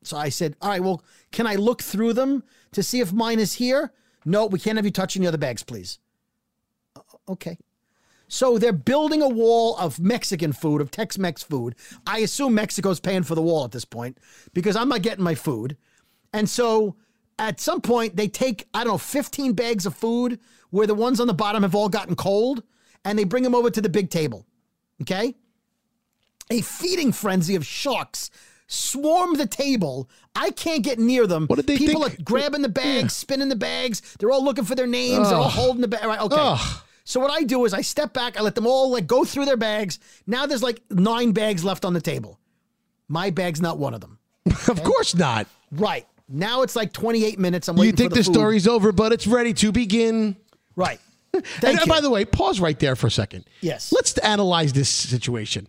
So I said, all right, well, can I look through them to see if mine is here? No, we can't have you touching the other bags, please. Okay. So they're building a wall of Mexican food, of Tex Mex food. I assume Mexico's paying for the wall at this point because I'm not getting my food. And so at some point, they take, I don't know, 15 bags of food where the ones on the bottom have all gotten cold and they bring them over to the big table. Okay. A feeding frenzy of sharks swarm the table. I can't get near them. What did they People think? are grabbing the bags, spinning the bags. They're all looking for their names. They're all holding the bag. Right. Okay. Ugh. So what I do is I step back, I let them all like go through their bags. Now there's like nine bags left on the table. My bag's not one of them. of course not. Right. Now it's like 28 minutes. I'm You think for the, the story's over, but it's ready to begin. Right. and Thank you. by the way, pause right there for a second. Yes. Let's analyze this situation.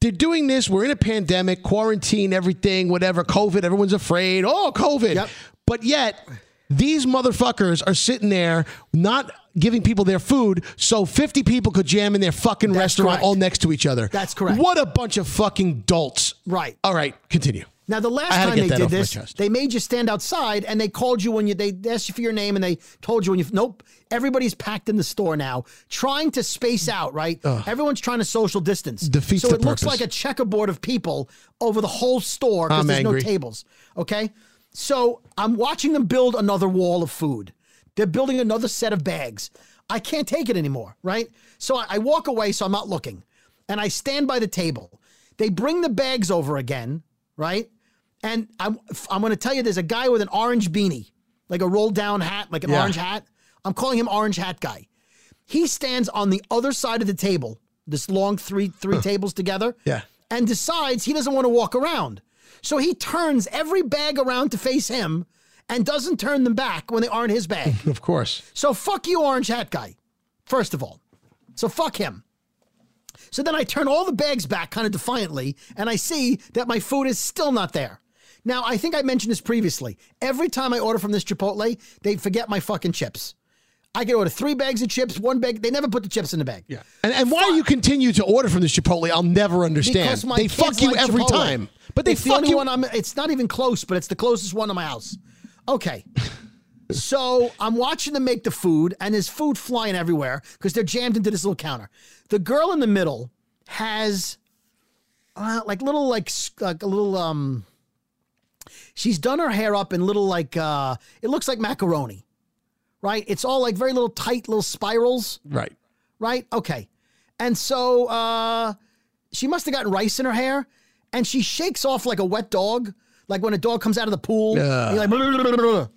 They're doing this. We're in a pandemic, quarantine, everything, whatever, COVID. Everyone's afraid. Oh, COVID. Yep. But yet, these motherfuckers are sitting there not giving people their food, so 50 people could jam in their fucking restaurant correct. all next to each other. That's correct. What a bunch of fucking dolts. Right. All right, continue. Now the last I had to time they did this, they made you stand outside and they called you when you they asked you for your name and they told you when you nope. Everybody's packed in the store now, trying to space out. Right, everyone's trying to social distance. Defeats so it looks purpose. like a checkerboard of people over the whole store because there's angry. no tables. Okay, so I'm watching them build another wall of food. They're building another set of bags. I can't take it anymore. Right, so I, I walk away, so I'm not looking, and I stand by the table. They bring the bags over again. Right. And I'm I'm going to tell you, there's a guy with an orange beanie, like a roll down hat, like an Yeah. orange hat. I'm calling him Orange Hat Guy. He stands on the other side of the table, this long three three tables together, Yeah. and decides he doesn't want to walk around. So he turns every bag around to face him, and doesn't turn them back when they aren't his bag. Of course. So fuck you, Orange Hat Guy. First of all, so fuck him. So then I turn all the bags back kind of defiantly, and I see that my food is still not there. Now, I think I mentioned this previously. Every time I order from this Chipotle, they forget my fucking chips. I can order three bags of chips, one bag. They never put the chips in the bag. Yeah. And, and why you continue to order from this Chipotle, I'll never understand. Because my they fuck you like every Chipotle. time. But they it's the fuck only you. one I'm. It's not even close, but it's the closest one to my house. Okay. so I'm watching them make the food, and there's food flying everywhere because they're jammed into this little counter. The girl in the middle has uh, like little like like a little um. She's done her hair up in little like uh. It looks like macaroni, right? It's all like very little tight little spirals right. right? Okay. And so uh she must have gotten rice in her hair and she shakes off like a wet dog, like when a dog comes out of the pool. Yeah. Like, "Blah, blah, blah, blah, blah."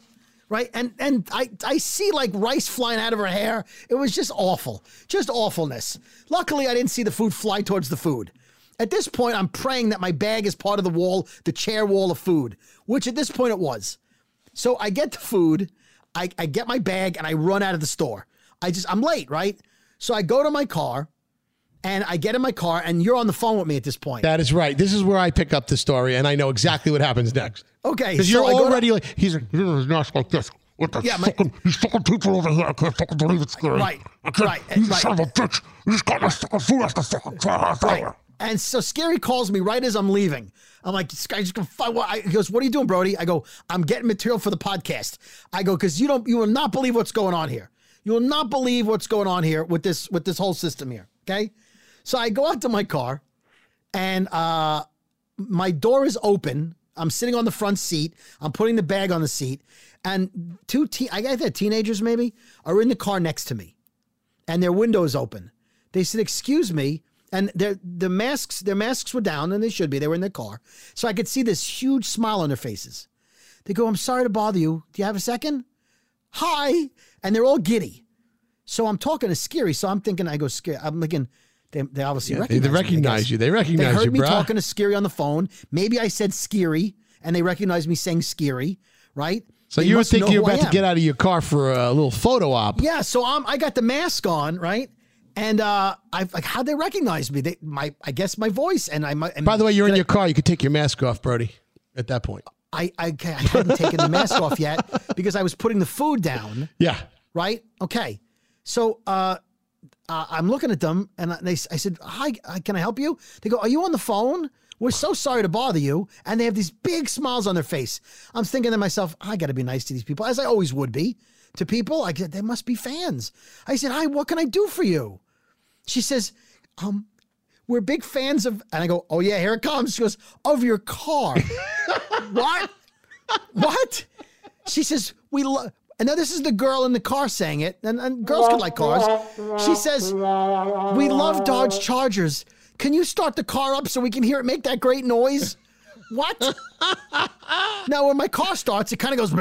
right? And and I I see like rice flying out of her hair. It was just awful. Just awfulness. Luckily I didn't see the food fly towards the food. At this point, I'm praying that my bag is part of the wall, the chair wall of food, which at this point it was. So I get the food, I, I get my bag, and I run out of the store. I just, I'm late, right? So I go to my car and I get in my car, and you're on the phone with me at this point. That is right. This is where I pick up the story, and I know exactly what happens next. Okay, Because so you're I go to- already like, he's like, you know, his mask like this. What the Yeah, my- fucking, these fucking people over here. I can't fucking believe it's scary. Right, I can't, right, You right. son of a bitch. You just got my fucking food off the fucking Right. And so Scary calls me right as I'm leaving. I'm like, this guy's just gonna fight. What? I- He goes, "What are you doing, Brody?" I go, "I'm getting material for the podcast." I go, "Because you don't, you will not believe what's going on here. You will not believe what's going on here with this, with this whole system here." Okay, so I go out to my car, and uh, my door is open. I'm sitting on the front seat. I'm putting the bag on the seat, and two teen, I guess they're teenagers maybe, are in the car next to me and their windows open. They said, "Excuse me," and their the masks their masks were down, and they should be. They were in their car, so I could see this huge smile on their faces. They go, "I'm sorry to bother you. Do you have a second? Hi," and they're all giddy. So I'm talking to Scary. So I'm thinking, I go, Scary. I'm thinking. They, they obviously Yeah, recognize they me, I recognize guess. you. They recognize you. They heard you, me bruh. talking to Scary on the phone. Maybe I said Scary, and they recognized me saying Scary, right? So They you were thinking you're about to get out of your car for a little photo op. Yeah, so um, I got the mask on, right? And uh, I like how they recognize me. They my I guess my voice and I and By the way, you're in did your car. You could take your mask off, Brody, at that point. I, I I hadn't taken the mask off yet because I was putting the food down. Yeah. Right. Okay. So uh, uh, I'm looking at them and I- they I said, "Hi, uh, can I help you?" They go, "Are you on the phone?" We're so sorry to bother you. And they have these big smiles on their face. I'm thinking to myself, I got to be nice to these people, as I always would be to people. I said, they must be fans. I said, Hi, what can I do for you? She says, um, we're big fans of, and I go, oh yeah, here it comes. She goes, of your car. what? What? She says, we love, and now this is the girl in the car saying it, and, and girls can like cars. She says, "We love Dodge Chargers. Can you start the car up so we can hear it make that great noise?" What? now, when my car starts, it kind of goes.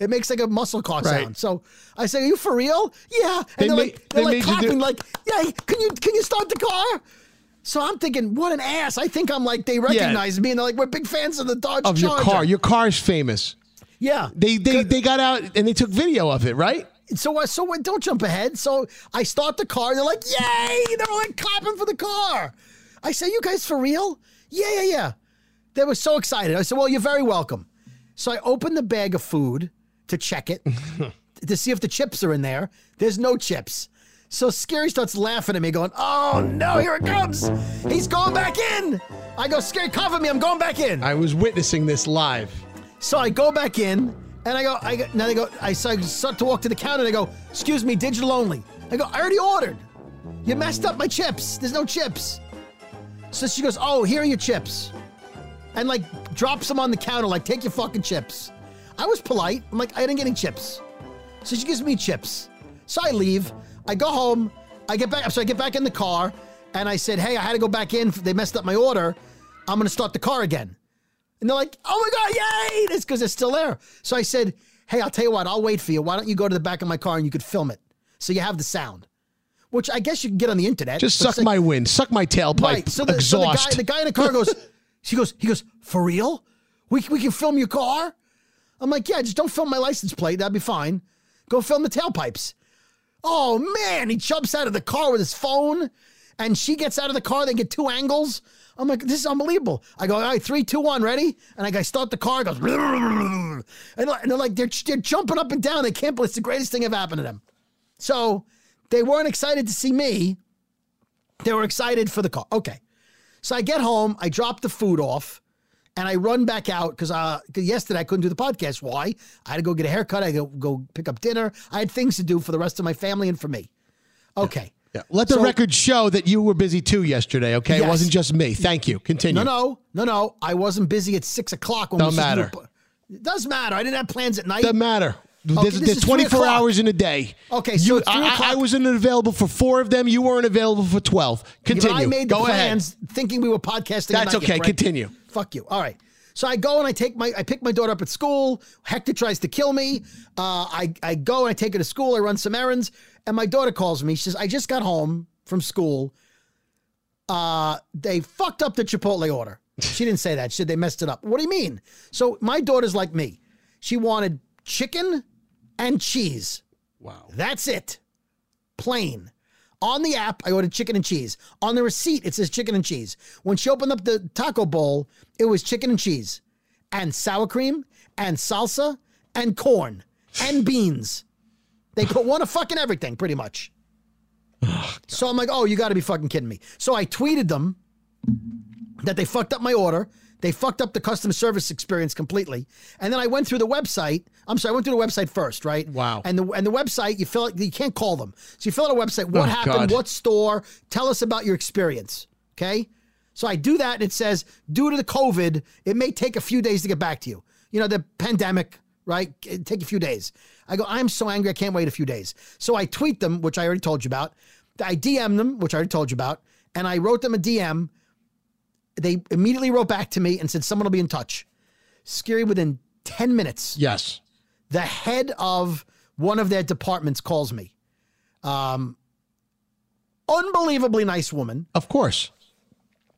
It makes like a muscle car right. sound. So I say, "Are you for real?" Yeah, and they are like, they're they like clapping, do- like, "Yeah, can you can you start the car?" So I'm thinking, what an ass! I think I'm like they recognize yeah. me, and they're like, "We're big fans of the Dodge of Charger. your car. Your car is famous. Yeah. They they they got out and they took video of it, right? So what? So what? Don't jump ahead. So I start the car. and They're like, "Yay!" They're like clapping for the car. I say, "You guys for real?" Yeah, yeah, yeah. They were so excited. I said, "Well, you're very welcome." So I open the bag of food to check it to see if the chips are in there. There's no chips. So Scary starts laughing at me, going, "Oh no, here it comes! He's going back in." I go, "Scary, cover me! I'm going back in." I was witnessing this live. So I go back in and I go, I go, now they go, I I start to walk to the counter. They go, excuse me, digital only. I go, I already ordered. You messed up my chips. There's no chips. So she goes, oh, here are your chips. And like drops them on the counter, like, take your fucking chips. I was polite. I'm like, I didn't get any chips. So she gives me chips. So I leave. I go home. I get back. So I get back in the car and I said, hey, I had to go back in. They messed up my order. I'm going to start the car again. And they're like, oh my God, yay! That's because they're still there. So I said, hey, I'll tell you what, I'll wait for you. Why don't you go to the back of my car and you could film it? So you have the sound, which I guess you can get on the internet. Just suck like- my wind, suck my tailpipe, Right. So the, so the guy, exhaust. the guy in the car goes, he goes, he goes, for real? We, we can film your car? I'm like, yeah, just don't film my license plate. That'd be fine. Go film the tailpipes. Oh man, he jumps out of the car with his phone and she gets out of the car. They get two angles. I'm like, this is unbelievable. I go, all right, three, two, one, ready? And I start the car. Goes, and they're like, they're, they're jumping up and down. They can't believe it's the greatest thing ever happened to them. So they weren't excited to see me. They were excited for the car. Okay. So I get home, I drop the food off, and I run back out because uh, yesterday I couldn't do the podcast. Why? I had to go get a haircut. I had to go pick up dinner. I had things to do for the rest of my family and for me. Okay. Yeah. Let the So- record show that you were busy too yesterday. Okay, it wasn't just me. Thank you. Continue. No, no, no, no. I wasn't busy at six o'clock. When Don't we supposed do matter. It does matter. I didn't have plans at night. Doesn't matter. Okay, there's there's 24 hours in a day. Okay, so You- I, I- wasn't available for four of them. You weren't available for 12. Continue. I made the Go plans ahead. thinking we were podcasting. That's okay. prick. Continue. Fuck you. All right. So I go and I take my I pick my daughter up at school. Hector tries to kill me. Uh, I I go and I take her to school. I run some errands, and my daughter calls me. She says, "I just got home from school. Uh, they fucked up the Chipotle order." She didn't say that. She said they messed it up. What do you mean? So my daughter's like me. She wanted chicken and cheese. Wow. That's it. Plain. On the app, I ordered chicken and cheese. On the receipt, it says chicken and cheese. When she opened up the taco bowl, it was chicken and cheese, and sour cream, and salsa, and corn, and beans. They put one of fucking everything, pretty much. so I'm like, oh, you got to be fucking kidding me. So I tweeted them that they fucked up my order. They fucked up the customer service experience completely. And then I went through the website. I'm sorry, I went through the website first, right? Wow. And the and the website, you fill it, you can't call them. So you fill out a website, what Oh, happened, God. what store, tell us about your experience. Okay? So I do that and it says, due to the COVID, it may take a few days to get back to you. You know, the pandemic, right? Take a few days. I go, I'm so angry, I can't wait a few days. So I tweet them, which I already told you about. I DM them, which I already told you about, and I wrote them a DM they immediately wrote back to me and said someone will be in touch. Scary within 10 minutes. Yes. The head of one of their departments calls me. Um unbelievably nice woman. Of course.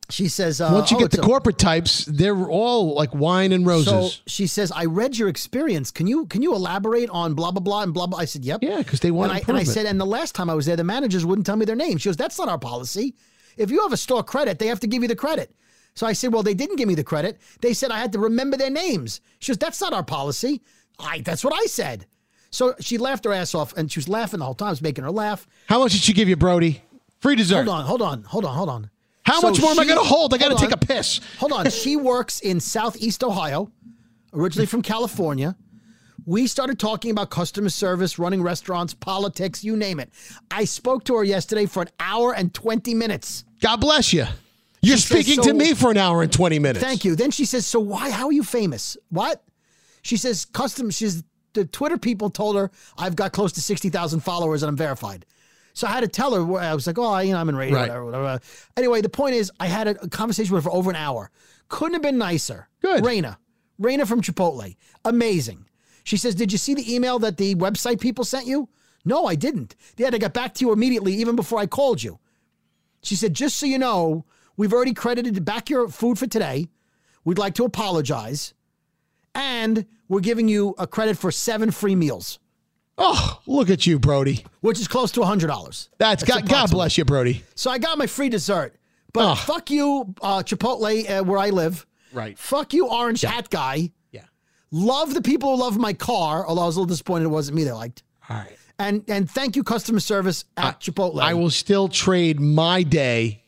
She says uh, Once you oh, get the corporate types, they're all like wine and roses. So she says, "I read your experience. Can you can you elaborate on blah blah blah and blah blah?" I said, "Yep." Yeah, because they want and I, and I said, "And the last time I was there, the managers wouldn't tell me their name." She goes, "That's not our policy. If you have a store credit, they have to give you the credit." So I said, "Well, they didn't give me the credit. They said I had to remember their names." She goes, "That's not our policy." I that's what I said. So she laughed her ass off, and she was laughing the whole time. I was making her laugh. How much did she give you, Brody? Free dessert. Hold on, hold on, hold on, hold on. How much more am I gonna hold? I gotta take a piss. Hold on. She works in Southeast Ohio, originally from California. We started talking about customer service, running restaurants, politics, you name it. I spoke to her yesterday for an hour and 20 minutes. God bless you. You're She says, speaking "So- to me for an hour and 20 minutes. Thank you. Then she says, So why how are you famous? What? She says, custom she's the Twitter people told her I've got close to 60,000 followers and I'm verified. So I had to tell her. I was like, oh, you know, I'm in radio, Right. whatever, whatever. Anyway, the point is, I had a, a conversation with her for over an hour. Couldn't have been nicer. Good. Raina. Raina from Chipotle. Amazing. She says, Did you see the email that the website people sent you? No, I didn't. They had to get back to you immediately, even before I called you. She said, Just so you know, we've already credited back your food for today. We'd like to apologize. And we're giving you a credit for seven free meals, Oh, look at you, Brody. which is close to $100. That's, God, God bless you, Brody. So I got my free dessert. But fuck you, uh, Chipotle, uh, where I live. Right. Fuck you, Orange Hat Guy. Yeah. Love the people who love my car, although I was a little disappointed it wasn't me they liked. All right. And and thank you, customer service at Chipotle. I will still trade my day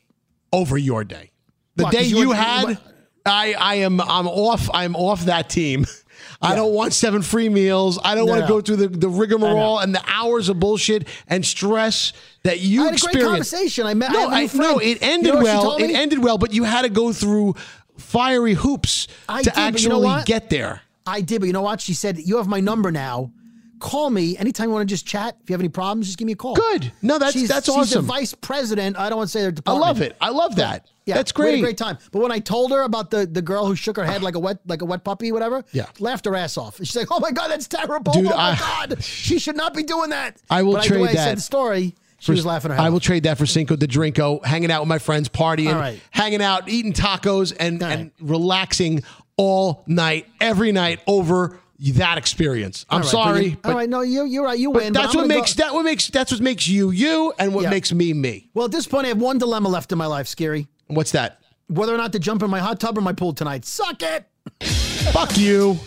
over your day. The Why, day you had, I, I am I'm off. I'm off that team. I don't want seven free meals. I don't No, want to no. go through the, the rigmarole and the hours of bullshit and stress that you I had a great experienced. conversation. I met- No, new I, no, it You ended know well. It ended well, but you had to go through fiery hoops I to did, but you actually know get there. I did, but you know what? She said, You have my number now. Call me anytime you want to just chat. If you have any problems, just give me a call. Good. No, that's- she's, that's She's awesome. the vice president. I don't want to say their I department. I love it. I love that. Yeah, That's great. a great time. But when I told her about the, the girl who shook her head like a wet like a wet puppy, whatever, Yeah. laughed her ass off. She's like, "Oh my god, that's terrible! Dude, oh my I- god, she should not be doing that." I will but trade the way I that said the story, she for- was laughing I will trade that for Cinco de Drinko, hanging out with my friends, partying, right. hanging out, eating tacos, and, and relaxing all night, every night over that experience. I'm All right, but sorry, you- but, all right, no, you you're right. You win. that's what makes go- that what makes that's what makes you you, and what Yeah. makes me me. Well, at this point, I have one dilemma left in my life, Scary. What's that? Whether or not to jump in my hot tub or my pool tonight. Suck it. Fuck you.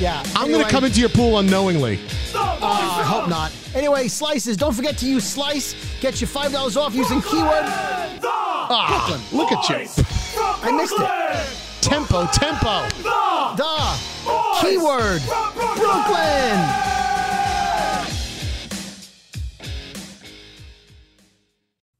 Yeah. I'm anyway, gonna come into your pool unknowingly. Uh, I hope not. Anyway, slices. Don't forget to use Slice. Get you five dollars off using keyword. Ah, look at you. I missed it. Tempo, tempo. The keyword Brooklyn.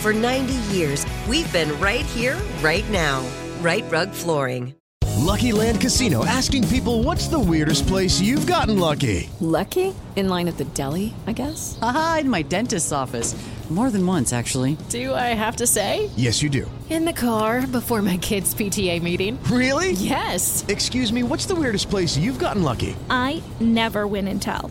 For 90 years, we've been right here, right now. Rite Rug Flooring. Lucky Land Casino asking people what's the weirdest place you've gotten lucky? Lucky? In line at the deli, I guess? Aha, in my dentist's office. More than once, actually. Do I have to say? Yes, you do. In the car before my kids' PTA meeting. Really? Yes. Excuse me, what's the weirdest place you've gotten lucky? I never win and tell.